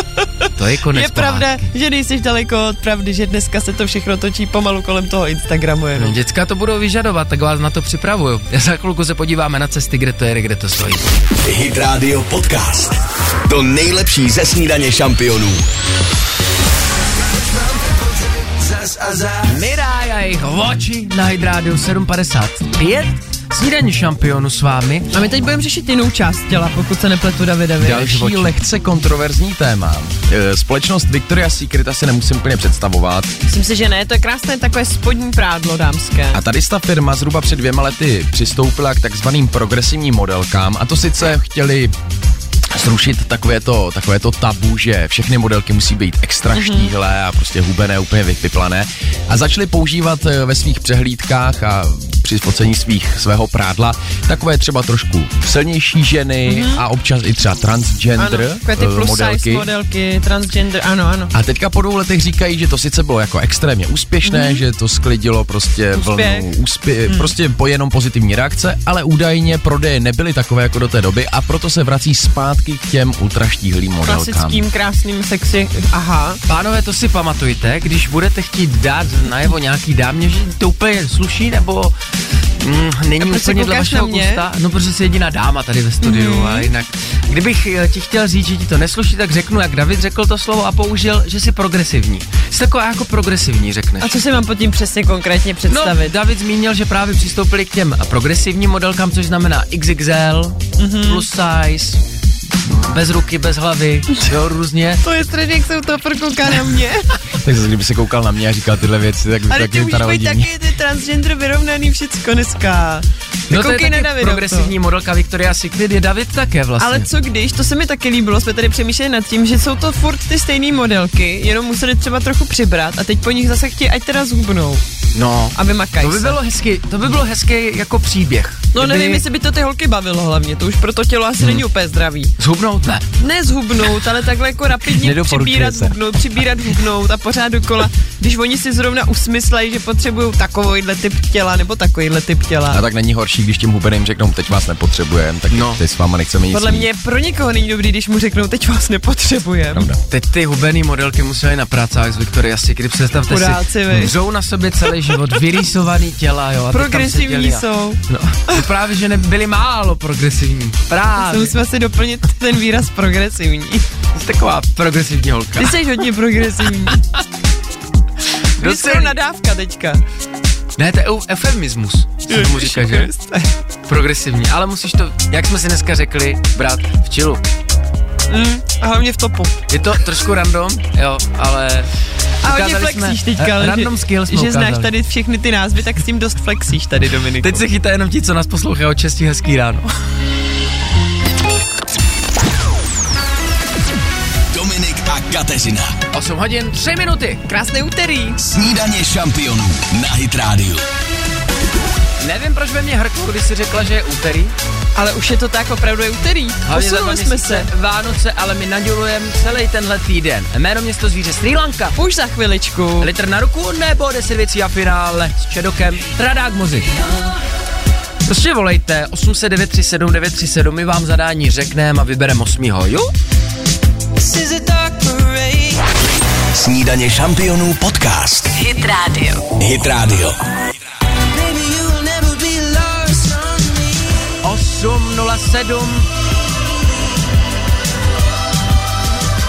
To je konec Je pravda, pohádky. že nejsi daleko od pravdy, že dneska se to všechno točí pomalu kolem toho Instagramu No, jenom. děcka to budou vyžadovat, tak vás na to připravuju. Já za chvilku se podíváme na cesty, kde to je, kde to stojí. Hit Radio Podcast. To nejlepší ze snídaně šampionů. Mirai a jejich oči na Hydrádiu 755. Snídaní šampionu s vámi. A my teď budeme řešit jinou část těla, pokud se nepletu Davidovi. Další lehce kontroverzní téma. E, Společnost Victoria's Secret asi nemusím úplně představovat. Myslím si, že ne, to je krásné takové spodní prádlo dámské. A tady ta firma zhruba před dvěma lety přistoupila k takzvaným progresivním modelkám a to sice chtěli zrušit takové to, takové to tabu, že všechny modelky musí být extra Mhm. štíhlé a prostě hubené, úplně vypiplané. A začali používat eh, ve svých přehlídkách a při focení svých, svého prádla takové třeba trošku silnější ženy a občas i třeba transgender ano, takové ty eh, plus modelky. size modelky, transgender, ano, ano. A teďka po dvou letech říkají, že to sice bylo jako extrémně úspěšné, mm. že to sklidilo prostě. Úspěch. vlnu úspě- mm. prostě po jenom pozitivní reakce, ale údajně prodeje nebyly takové jako do té doby a proto se vrací zpátky k těm ultraštíhlým modelkám. Klasickým, krásným, sexy, aha. Pánové, to si pamatujte, když budete chtít dát najevo nějaký dámě, že to úplně sluší, nebo mm, není úplně dle vašeho gusta. No, protože jsi jediná dáma tady ve studiu, mm. a jinak. Kdybych eh, ti chtěl říct, že ti to nesluší, tak řeknu, jak David řekl to slovo a použil, že jsi progresivní. Jsi taková jako progresivní, řekneš. A co si mám pod tím přesně konkrétně No, představit? David zmínil, že právě přistoupili k těm progresivním modelkám, což znamená XXL, Mhm. mm-hmm. plus size, bez ruky, bez hlavy, jo, různě. To je strašně, jak se u toho prokouká na mě. Tak zase, kdyby se koukal na mě a říkal tyhle věci, tak, Ale tak ty to být taky ty transgender vyrovnaný všecko dneska. No to je taky Davida. progresivní modelka Victoria's Secret, je David také vlastně. Ale co když, to se mi taky líbilo, jsme tady přemýšleli nad tím, že jsou to furt ty stejné modelky, jenom museli třeba trochu přibrat a teď po nich zase chtějí, ať teda zhubnou No, a vymakají to by bylo hezky, to by bylo hezký jako příběh. No Kdyby nevím, jestli by to ty holky bavilo hlavně, to už pro to tělo asi Hmm. není úplně zdravý. Zhubnout ne. Ne zhubnout, ale takhle jako rapidně přibírat, hubnout, přibírat, hubnout a pořád dokola, když oni si zrovna usmyslejí, že potřebují takovýhle typ těla nebo takovýhle typ těla. A tak není horší, když těm hubeným řeknou, teď vás nepotřebujeme, tak No. teď s váma nechceme nic Podle mít. mě pro nikoho není dobrý, když mu řeknou, teď vás nepotřebujeme. Pravda. Teď ty hubený modelky musely na prácách z Victoria's Secret, představte Chudáci, si, vy. dřou na sobě celý život, vyrýsovaný těla, jo. A Progresivní a- jsou. No, to právě, že nebyli málo progresivní. To Právě. musíme si doplnit ten výraz progresivní. Jsi taková progresivní holka. Ty jsi hodně progresivní. Kdo Vy nadávka teďka. Ne, to je eu- eufemismus. Se tomu říká, že? Progresivní, ale musíš to, jak jsme si dneska řekli, brát v čilu. Mm, a hlavně v topu. Je to trošku random, jo, ale... A hodně flexíš jsme- teďka, eh, ale Random že, skill jsme že znáš tady všechny ty názvy, tak s tím dost flexíš tady, Dominiku. Teď se chytá jenom ti, co nás poslouchají od 6 hezký ráno. Kateřina. 8 hodin, 3 minuty. Krásné úterý. Snídaně šampionů na Hit Radio. Nevím, proč ve mně hrklo, když jsi řekla, že je úterý. Ale už je to tak, opravdu je úterý. Posunuli jsme se. Vánoce, ale my nadělujeme celý tenhle týden. Jméno město zvíře Sri Lanka. Už za chviličku. Litr na ruku nebo 10 věcí a finále s Čedokem Tradák Muzik. Prostě volejte 809 37 937, my vám zadání řekneme a vybereme 8. jo? Snídaně šampionů podcast. Hit Radio. Hit Radio. 807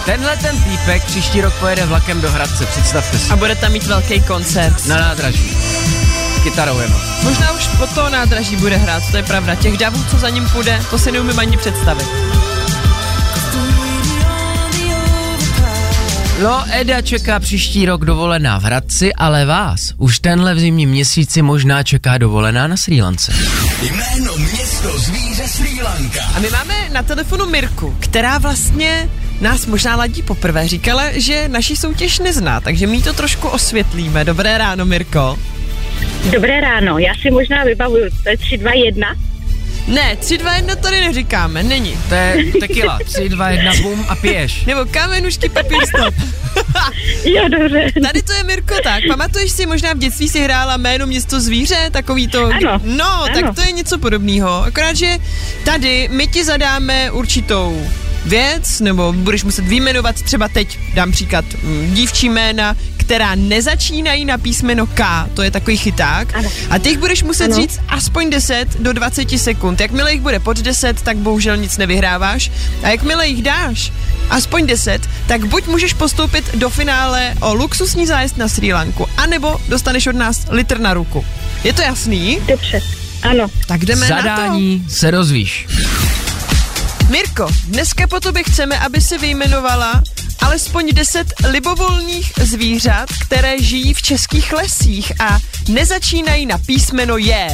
Tenhle ten týpek příští rok pojede vlakem do Hradce, představte si. A bude tam mít velký koncert. Na nádraží. S kytarou jenom. Možná už po toho nádraží bude hrát, to je pravda. Těch davů, co za ním půjde, to si neumím ani představit. No, Eda čeká příští rok dovolená v Hradci, ale vás už tenhle v zimním měsíci možná čeká dovolená na Sri Lance. Jméno město zvíře Sri Lanka. A my máme na telefonu Mirku, která vlastně nás možná ladí poprvé. Říkala, že naši soutěž nezná, takže my to trošku osvětlíme. Dobré ráno, Mirko. Dobré ráno, já si možná vybavuju, to je 3, 2, 1. Ne, 3, 2, 1 tady neříkáme, není. To je tequila. 3, 2, 1, bum a piješ. Nebo kamenušky, papír, stop. Jo, dobře. Tady to je Mirko tak. Pamatuješ si, možná v dětství si hrála jméno město zvíře, takový to... Ano. No, Ano. tak to je něco podobného. Akorát, že tady my ti zadáme určitou věc, nebo budeš muset vyjmenovat třeba teď, dám příklad, mm, dívčí jména, která nezačínají na písmeno K, to je takový chyták, Ano. a ty jich budeš muset Ano. říct aspoň 10 do 20 sekund. Jakmile jich bude pod 10, tak bohužel nic nevyhráváš. A jakmile jich dáš aspoň 10, tak buď můžeš postoupit do finále o luxusní zájezd na Sri Lanku, anebo dostaneš od nás litr na ruku. Je to jasný? Dobře. Ano. Tak jdeme na to. Zadání se rozvíš. Mirko, dneska po tobě chceme, aby si vyjmenovala alespoň 10 libovolných zvířat, které žijí v českých lesích a nezačínají na písmeno J.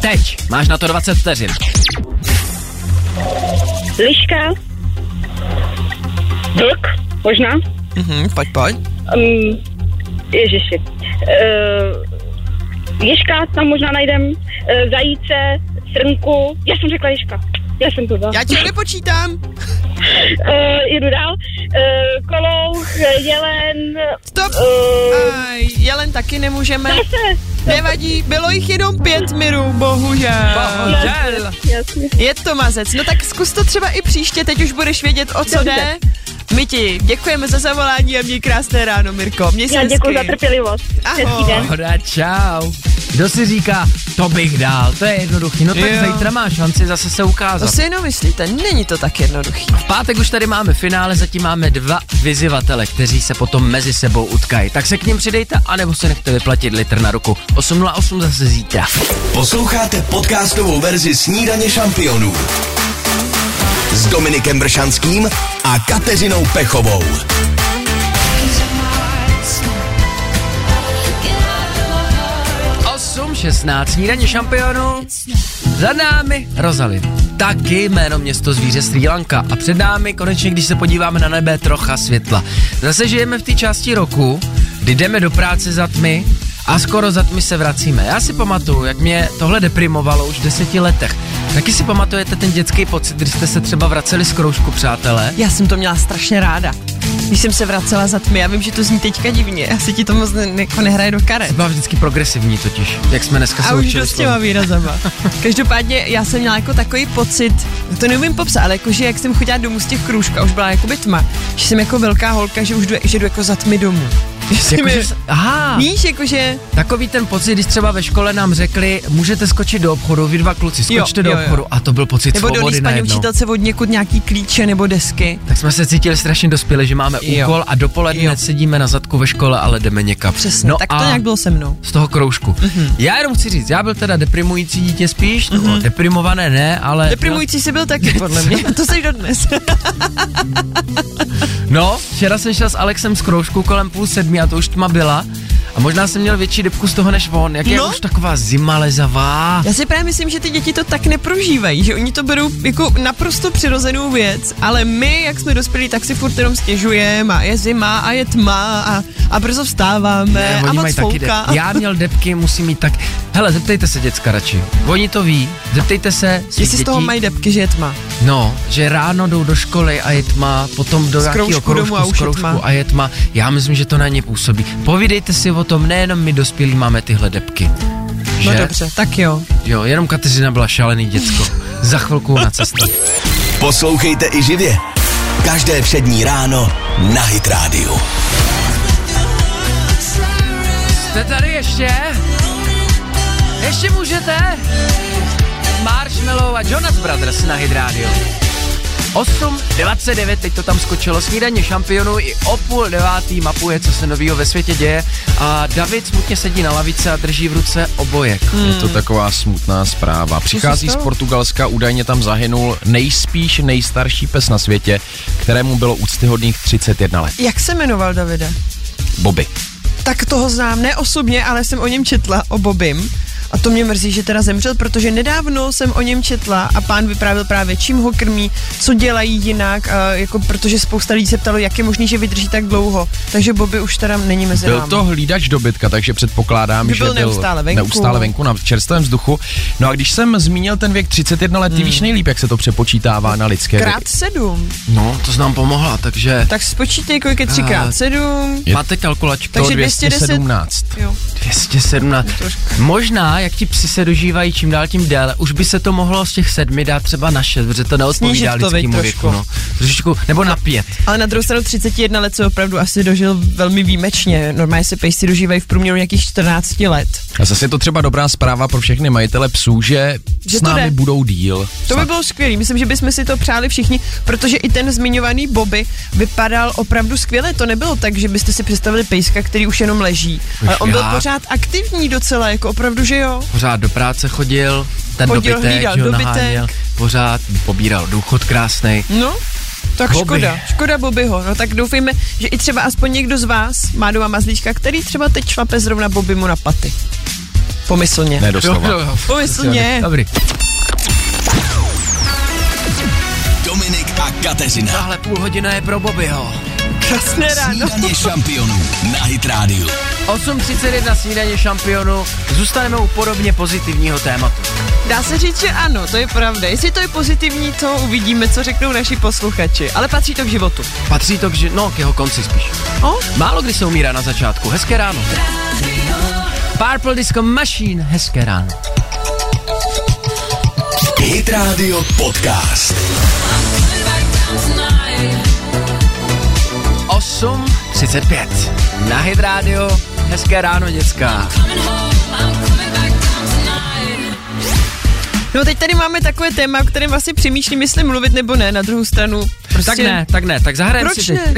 Teď máš na to 20 vteřin. Liška. Vlk, možná. Mhm, pojď, pojď. Um, ježiši. Uh, ježka tam možná najdem. Uh, zajíce, srnku. Já jsem řekla ježka. Já jsem to dala. Já ti ho nepočítám. Uh, jedu dál. Uh, kolouch, jelen. Stop. Uh, Aj, jelen taky nemůžeme. zase. Nevadí, bylo jich jenom pět mirů, bohužel. Bohužel. Jasně. Je to mazec. No tak zkus to třeba i příště, teď už budeš vědět, o co Dobře. jde. My ti děkujeme za zavolání a měj krásné ráno, Mirko. Měj se Já děkuji za trpělivost. Ahoj. Hezký den. Hoda, čau. Kdo si říká, to bych dál, to je jednoduchý, no tak Jo. zítra má šanci zase se To ukázat. si jenom myslíte, není to tak jednoduchý. V pátek už tady máme finále, zatím máme dva vyzývatele, kteří se potom mezi sebou utkají. Tak se k ním přidejte, anebo se nechte vyplatit litr na ruku. 8.08 zase zítra. Posloucháte podcastovou verzi Snídaně šampionů s Dominikem Bršanským a Kateřinou Pechovou. 8.16, snídaně šampionů. Za námi Rozalin. Taky jméno město zvíře Sri Lanka. A před námi konečně, když se podíváme na nebe, trocha světla. Zase žijeme v té části roku, kdy jdeme do práce za tmy a skoro za tmy se vracíme. Já si pamatuju, jak mě tohle deprimovalo už v deseti letech. Taky si pamatujete ten dětský pocit, když jste se třeba vraceli z kroužku, přátelé? Já jsem to měla strašně ráda. Když jsem se vracela za tmy, já vím, že to zní teďka divně, asi ti to moc ne, ne, jako nehraje do karet. Byla vždycky progresivní totiž, jak jsme dneska A se už učili dost těma výrazama. Každopádně já jsem měla jako takový pocit, to neumím popsat, ale jakože jak jsem chodila domů z těch krůžka, už byla jako tma, že jsem jako velká holka, že už jdu, že jdu jako za tmy domů. Že si Jakože mi, s- aha, víš, jakože, Takový ten pocit, když třeba ve škole nám řekli, můžete skočit do obchodu, vy dva kluci, skočte Jo, do jo, jo. obchodu a to byl pocit nebo svobody donést paní učitelce od někud nějaký klíče nebo desky. Tak jsme se cítili strašně dospěli, že máme Jo. úkol a dopoledne Jo. sedíme na zadku ve škole, ale jdeme někam. Přesně, no tak to nějak bylo se mnou. z toho kroužku. Mhm. Já jenom chci říct, já byl teda deprimující dítě spíš, no, deprimované ne, ale... Deprimující jsi byl taky, podle mě. To jsi dodnes. No, včera jsem šel s Alexem z kroužku kolem půl sedmi a to už tma byla. A možná jsem měl větší depku z toho než on. Jak je No. už taková zima lezavá. Já si právě myslím, že ty děti to tak neprožívají, že oni to berou jako naprosto přirozenou věc, ale my, jak jsme dospělí, tak si furt jenom stěžujeme a je zima a je tma a, a brzo vstáváme Ne, a moc taky depky. Já měl depky, musím mít tak... Hele, zeptejte se děcka radši. Oni to ví. Zeptejte se Jestli z toho dětí. mají depky, že je tma. No, že ráno jdou do školy a je tma, potom do Z nějakého kroužku kroužku, domů a už je tma. a je tma. Já myslím, že to na ně působí. Povídejte si o tom, nejenom my dospělí máme tyhle depky. No Že? dobře, tak jo. Jo, jenom Kateřina byla šalený děcko. Za chvilku na cestě. Poslouchejte i živě. Každé přední ráno na Hit Radio. Jste tady ještě? Ještě můžete? Marshmallow a Jonas Brothers na Hit Radio. 8.29, teď to tam skočilo, snídaně šampionů i o půl devátý mapuje, co se novýho ve světě děje a David smutně sedí na lavice a drží v ruce obojek. Je to taková smutná zpráva. Přichází z? Portugalska, údajně tam zahynul nejspíš nejstarší pes na světě, kterému bylo úctyhodných 31 let. Jak se jmenoval Davide? Bobby. Tak toho znám, ne osobně, ale jsem o něm četla, o Bobim. A to mě mrzí, že teda zemřel, protože nedávno jsem o něm četla a pán vyprávěl právě, čím ho krmí, co dělají jinak, a jako protože spousta lidí se ptalo, jak je možný, že vydrží tak dlouho. Takže Bobby už teda není mezi Byl námi. to hlídač dobytka, takže předpokládám, Že že byl neustále venku. neustále venku na čerstvém vzduchu. No a když jsem zmínil ten věk 31 let, ty víš nejlíp, jak se to přepočítává na lidské. Krát sedm. No, to nám pomohla, takže Tak spočítej, kolik je tři A- krát sedm. Je máte kalkulačku. Takže To 210. 217. Jo. 217. Možná, jak ti psi se dožívají čím dál tím déle, už by se to mohlo z těch sedmi dát třeba na šest, protože to Snížit neodpovídá to, lidskému věku. No. Trošičku, nebo na pět. Ale na druhou stranu 31 let se opravdu asi dožil velmi výjimečně. Normálně se pejsci dožívají v průměru nějakých 14 let. A zase je to třeba dobrá zpráva pro všechny majitele psů, že, Že s námi jde. budou díl. To by bylo skvělé. Myslím, že bychom si to přáli všichni, protože i ten zmiňovaný Bobby vypadal opravdu skvěle. To nebylo tak, že byste si představili pejska, který už jenom leží. Ale on byl pořád aktivní docela, jako opravdu, že jo. Pořád do práce chodil, ten Chodil, dobytek, hlídal že jo, dobytek. naháněl, pořád pobíral důchod krásný. No, tak Bobby. škoda, škoda Bobbyho. No tak doufejme, že i třeba aspoň někdo z vás má doma mazlíčka, který třeba teď šlape zrovna Bobbymu na paty. Pomyslně. Ne doslova. Pomyslně. Dobrý. Dominik a Kateřina. Tahle půl hodina je pro Bobbyho. Krásné ráno. Snídaně šampionů na Hit Radio. 8.31 snídaně šampionu. Zůstaneme u podobně pozitivního tématu. Dá se říct, že ano, to je pravda. Jestli to je pozitivní, to uvidíme, co řeknou naši posluchači. Ale patří to k životu. Patří to k, ži- no, k jeho konci spíš. O? Málo kdy se umírá na začátku. Hezké ráno. Purple Disco Machine. Hezké ráno. Hit Radio Podcast. 8.35. Na Hit Radio. Hezké ráno, děcka. No teď tady máme takové téma, o kterém asi přemýšlím, jestli mluvit nebo ne. Na druhou stranu prostě... Tak ne, tak ne, tak zahrajeme Proč si ne?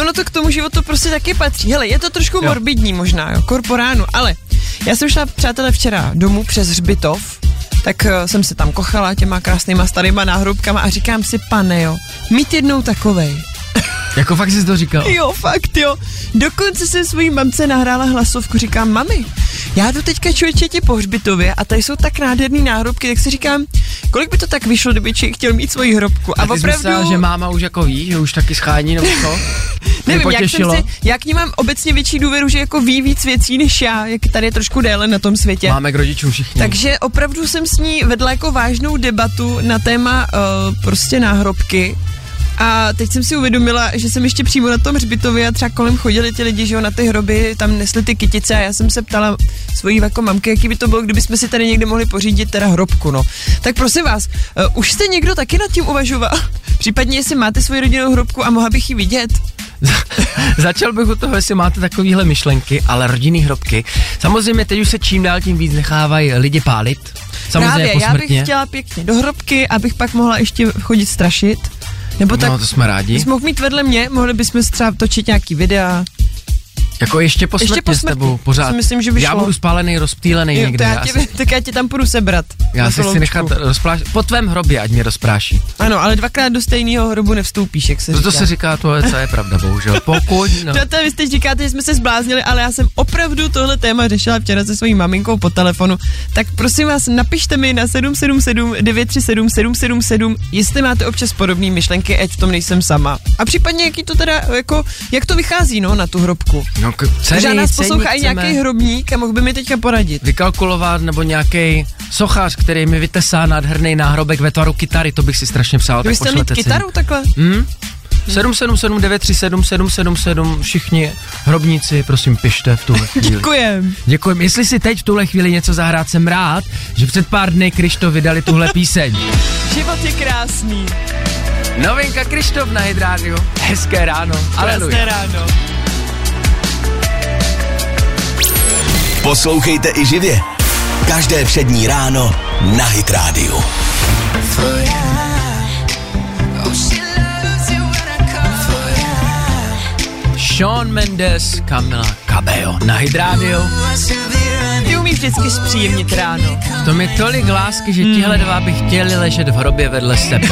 Ono to k tomu životu prostě taky patří. Hele, je to trošku Jo. morbidní možná, jo, korporánu, ale já jsem šla, přátelé, včera domů přes Hřbitov, tak uh, jsem se tam kochala těma krásnýma starýma náhrobkama a říkám si, pane jo, mít jednou takovej. Jako fakt jsi to říkal. Jo, fakt jo. Dokonce jsem svojí mamce nahrála hlasovku, říkám, mami, já jdu teďka člověče tě po hřbitově a tady jsou tak nádherný náhrobky, tak si říkám, kolik by to tak vyšlo, kdyby člověk chtěl mít svoji hrobku. A, A ty jsi opravdu, myslela, že máma už jako ví, že už taky schání nebo co? nevím, jak jsem si, já k ní mám obecně větší důvěru, že jako ví víc věcí než já, jak tady je trošku déle na tom světě. Máme k rodičům všichni. Takže opravdu jsem s ní vedla jako vážnou debatu na téma uh, prostě náhrobky. A teď jsem si uvědomila, že jsem ještě přímo na tom hřbitově a třeba kolem chodili ti lidi, že jo, na ty hroby, tam nesli ty kytice a já jsem se ptala svojí jako mamky, jaký by to bylo, kdyby jsme si tady někde mohli pořídit teda hrobku, no. Tak prosím vás, uh, už jste někdo taky nad tím uvažoval? Případně, jestli máte svoji rodinnou hrobku a mohla bych ji vidět? Začal bych u toho, jestli máte takovéhle myšlenky, ale rodinný hrobky. Samozřejmě teď už se čím dál tím víc nechávají lidi pálit. Samozřejmě Právě, já bych chtěla pěkně do hrobky, abych pak mohla ještě chodit strašit. Nebo tak No, to jsme rádi. Jsi mohl mít vedle mě, mohli bychom třeba točit nějaký videa. Jako ještě posmrtně, Ještě s posmrtně. tebou, pořád. Si myslím, že by já šlo. budu spálený, rozptýlený Jo, někde. to já já tě, si, tak já tě tam půjdu sebrat. já si chci nechat rozplášit. Po tvém hrobě, ať mě rozpráší. Ano, ale dvakrát do stejného hrobu nevstoupíš, jak se To, říká. to se říká, to je, co je pravda, bohužel. Pokud, no. Přátelé, vy teď říkáte, že jsme se zbláznili, ale já jsem opravdu tohle téma řešila včera se svojí maminkou po telefonu. Tak prosím vás, napište mi na 777 937 777, jestli máte občas podobné myšlenky, ať v tom nejsem sama. A případně, jaký to teda, jako, jak to vychází, no, na tu hrobku. no k- ceny, Možná nás poslouchá i nějaký hrobník a mohl by mi teďka poradit. vykalkulovat, nebo nějaký sochař, který mi vytesá nádherný náhrobek ve tvaru kytary, to bych si strašně přál. tak Kdybyste mít kytaru takhle? Hmm? 777 937 777 všichni hrobníci, prosím, pište v tuhle chvíli. Děkujem. Děkujem. Jestli si teď v tuhle chvíli něco zahrát, jsem rád, že před pár dny Krištof vydali tuhle píseň. Život je krásný. Novinka Krištof na Hydrádiu. Hezké ráno. Krásné Aleluja. ráno. Poslouchejte i živě. Každé přední ráno na Hit Radio. Sean Mendes, Camila Cabello na Hydrádiu. Ty umíš vždycky zpříjemnit ráno. V tom je tolik lásky, že tihle dva by chtěli ležet v hrobě vedle sebe.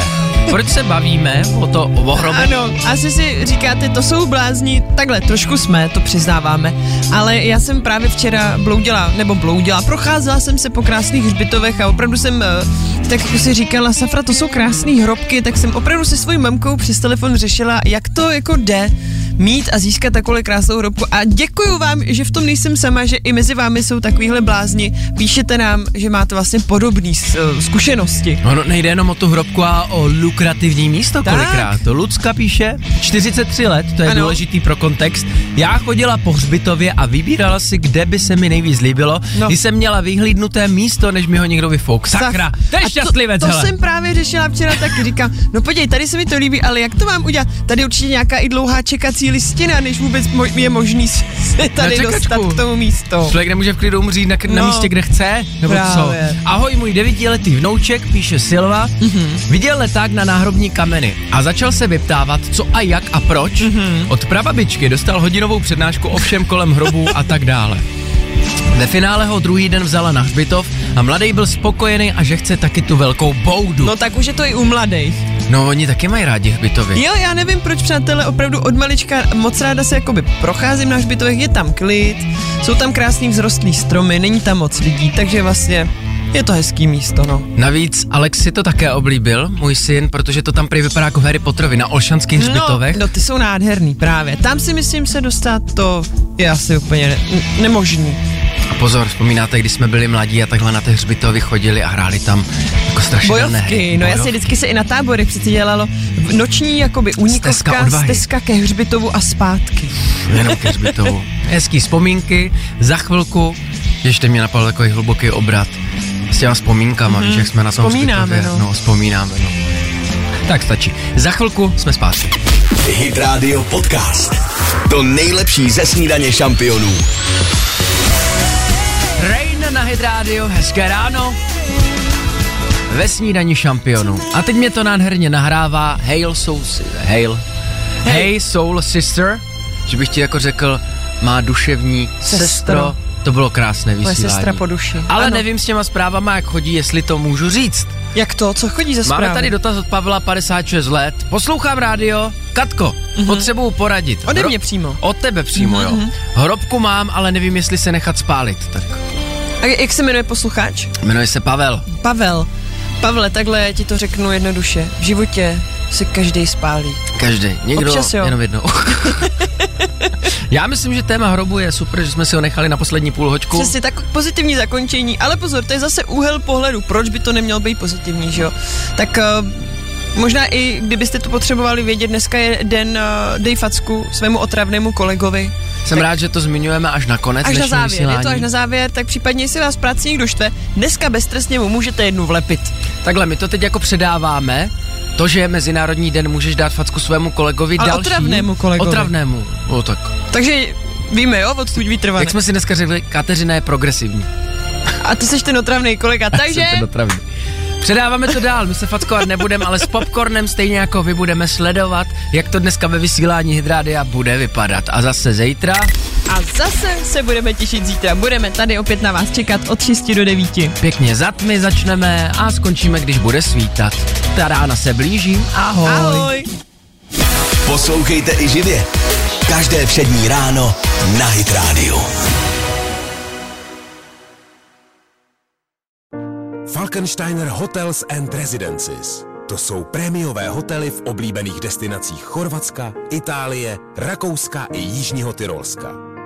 Proč se bavíme o to o hrobě? Ano, asi si říkáte, to jsou blázni, takhle, trošku jsme, to přiznáváme, ale já jsem právě včera bloudila, nebo bloudila, procházela jsem se po krásných hřbitovech a opravdu jsem, eh, tak jako si říkala, Safra, to jsou krásné hrobky, tak jsem opravdu se svojí mamkou přes telefon řešila, jak to jako jde mít a získat takovou krásnou hrobku a děkuju Děkuju vám, že v tom nejsem sama, že i mezi vámi jsou takovýhle blázni. Píšete nám, že máte vlastně podobné zkušenosti. Ono nejde jenom o tu hrobku a o lukrativní místo Tak. kolikrát. To Lucka píše, 43 let, to je Ano. důležitý pro kontext. Já chodila po hřbitově a vybírala si, kde by se mi nejvíc líbilo, No. když jsem měla vyhlídnuté místo, než mi ho někdo vyfouk. Sakra, to je A šťastlivec, to, to hele. jsem právě řešila včera taky, říkám, no podívej, tady se mi to líbí, ale jak to mám udělat? Tady určitě nějaká i dlouhá čekací listina, než vůbec mo- je možný se tady čekačku. dostat k tomu místu. Člověk nemůže v klidu umřít na, na No. místě, kde chce, nebo co? Právě. Ahoj, můj devítiletý vnouček, píše Silva, Mhm. mm-hmm. viděl leták na náhrobní kameny a začal se vyptávat, co a jak a proč. Mhm. Mm-hmm. Od prababičky dostal hodinovou přednášku o všem kolem hrobů a tak dále. Ve finále ho druhý den vzala na hřbitov a mladý byl spokojený a že chce taky tu velkou boudu. No tak už je to i u mladých. No, oni taky mají rádi hřbitovy. Jo, já nevím, proč přátelé, opravdu od malička moc ráda se jakoby procházím na hřbitovech, je tam klid, jsou tam krásný vzrostlý stromy, není tam moc lidí, takže vlastně je to hezký místo, no. Navíc Alex si to také oblíbil, můj syn, protože to tam prý vypadá jako Harry Potterovi na Olšanských hřbitovech. No, no, ty jsou nádherný právě. Tam si myslím se dostat, to je asi úplně ne- nemožný. A pozor, vzpomínáte, když jsme byli mladí a takhle na ty hřbitovy chodili a hráli tam jako strašidelné hry. Bojovky, no já si vždycky se i na táborech přeci dělalo v noční jakoby Stezka únikovka, odvahy. stezka ke hřbitovu a zpátky. Jenom ke hřbitovu. Hezký vzpomínky, za chvilku, ještě mě napadl takový hluboký obrat s těma vzpomínkama, mm-hmm. víš, jak jsme na tom Vzpomínáme, hřbitově. no. no. vzpomínáme, no. Tak stačí. Za chvilku jsme zpátky. Hit Radio Podcast. To nejlepší ze snídaně šampionů. Rain na Hit Radio, hezké ráno. Ve snídani šampionu. A teď mě to nádherně nahrává Hail Soul, Hail. Hey Soul Sister, že bych ti jako řekl, má duševní Sestro. sestro. To bylo krásné Moje vysílání. sestra po duši. Ale Ano. nevím s těma zprávama, jak chodí, jestli to můžu říct. Jak to? Co chodí ze zprávy? Máme tady dotaz od Pavla, 56 let. Poslouchám rádio. Katko, mm-hmm. potřebuju poradit. Ode Hro- mě přímo. Od tebe přímo, mm-hmm. jo. Hrobku mám, ale nevím, jestli se nechat spálit. Tak A jak se jmenuje posluchač? jmenuje se Pavel. Pavel. Pavle, takhle ti to řeknu jednoduše. V životě se každý spálí. Každý. Někdo Občas jo. jenom jednou. Já myslím, že téma hrobu je super, že jsme si ho nechali na poslední půl hoďku. Přesně tak pozitivní zakončení, ale pozor, to je zase úhel pohledu. Proč by to nemělo být pozitivní, že jo? Tak uh, možná i kdybyste to potřebovali vědět, dneska je den uh, dej facku svému otravnému kolegovi. Jsem rád, že to zmiňujeme až na konec Až na závěr, vysílání. je to až na závěr, tak případně, jestli vás v práci někdo štve, dneska beztrestně mu můžete jednu vlepit. Takhle, my to teď jako předáváme. To, že je Mezinárodní den, můžeš dát facku svému kolegovi Ale další. otravnému kolegovi. Otravnému. No tak. Takže víme, jo, odkud vytrvané. Jak jsme si dneska řekli, Kateřina je progresivní. A ty seš ten otravný kolega, takže... Jsem ten otravný. Předáváme to dál, my se fackovat nebudeme, ale s popcornem stejně jako vy budeme sledovat, jak to dneska ve vysílání Hydrádia bude vypadat. A zase zítra A zase se budeme těšit zítra. Budeme tady opět na vás čekat od 6 do 9. pěkně za tmy začneme a skončíme, když bude svítat. Ta rána se blíží, ahoj. Ahoj. Poslouchejte i živě. Každé přední ráno na Hit Radio. Falkensteiner Hotels and Residences. To jsou prémiové hotely v oblíbených destinacích Chorvatska, Itálie, Rakouska i Jižního Tyrolska.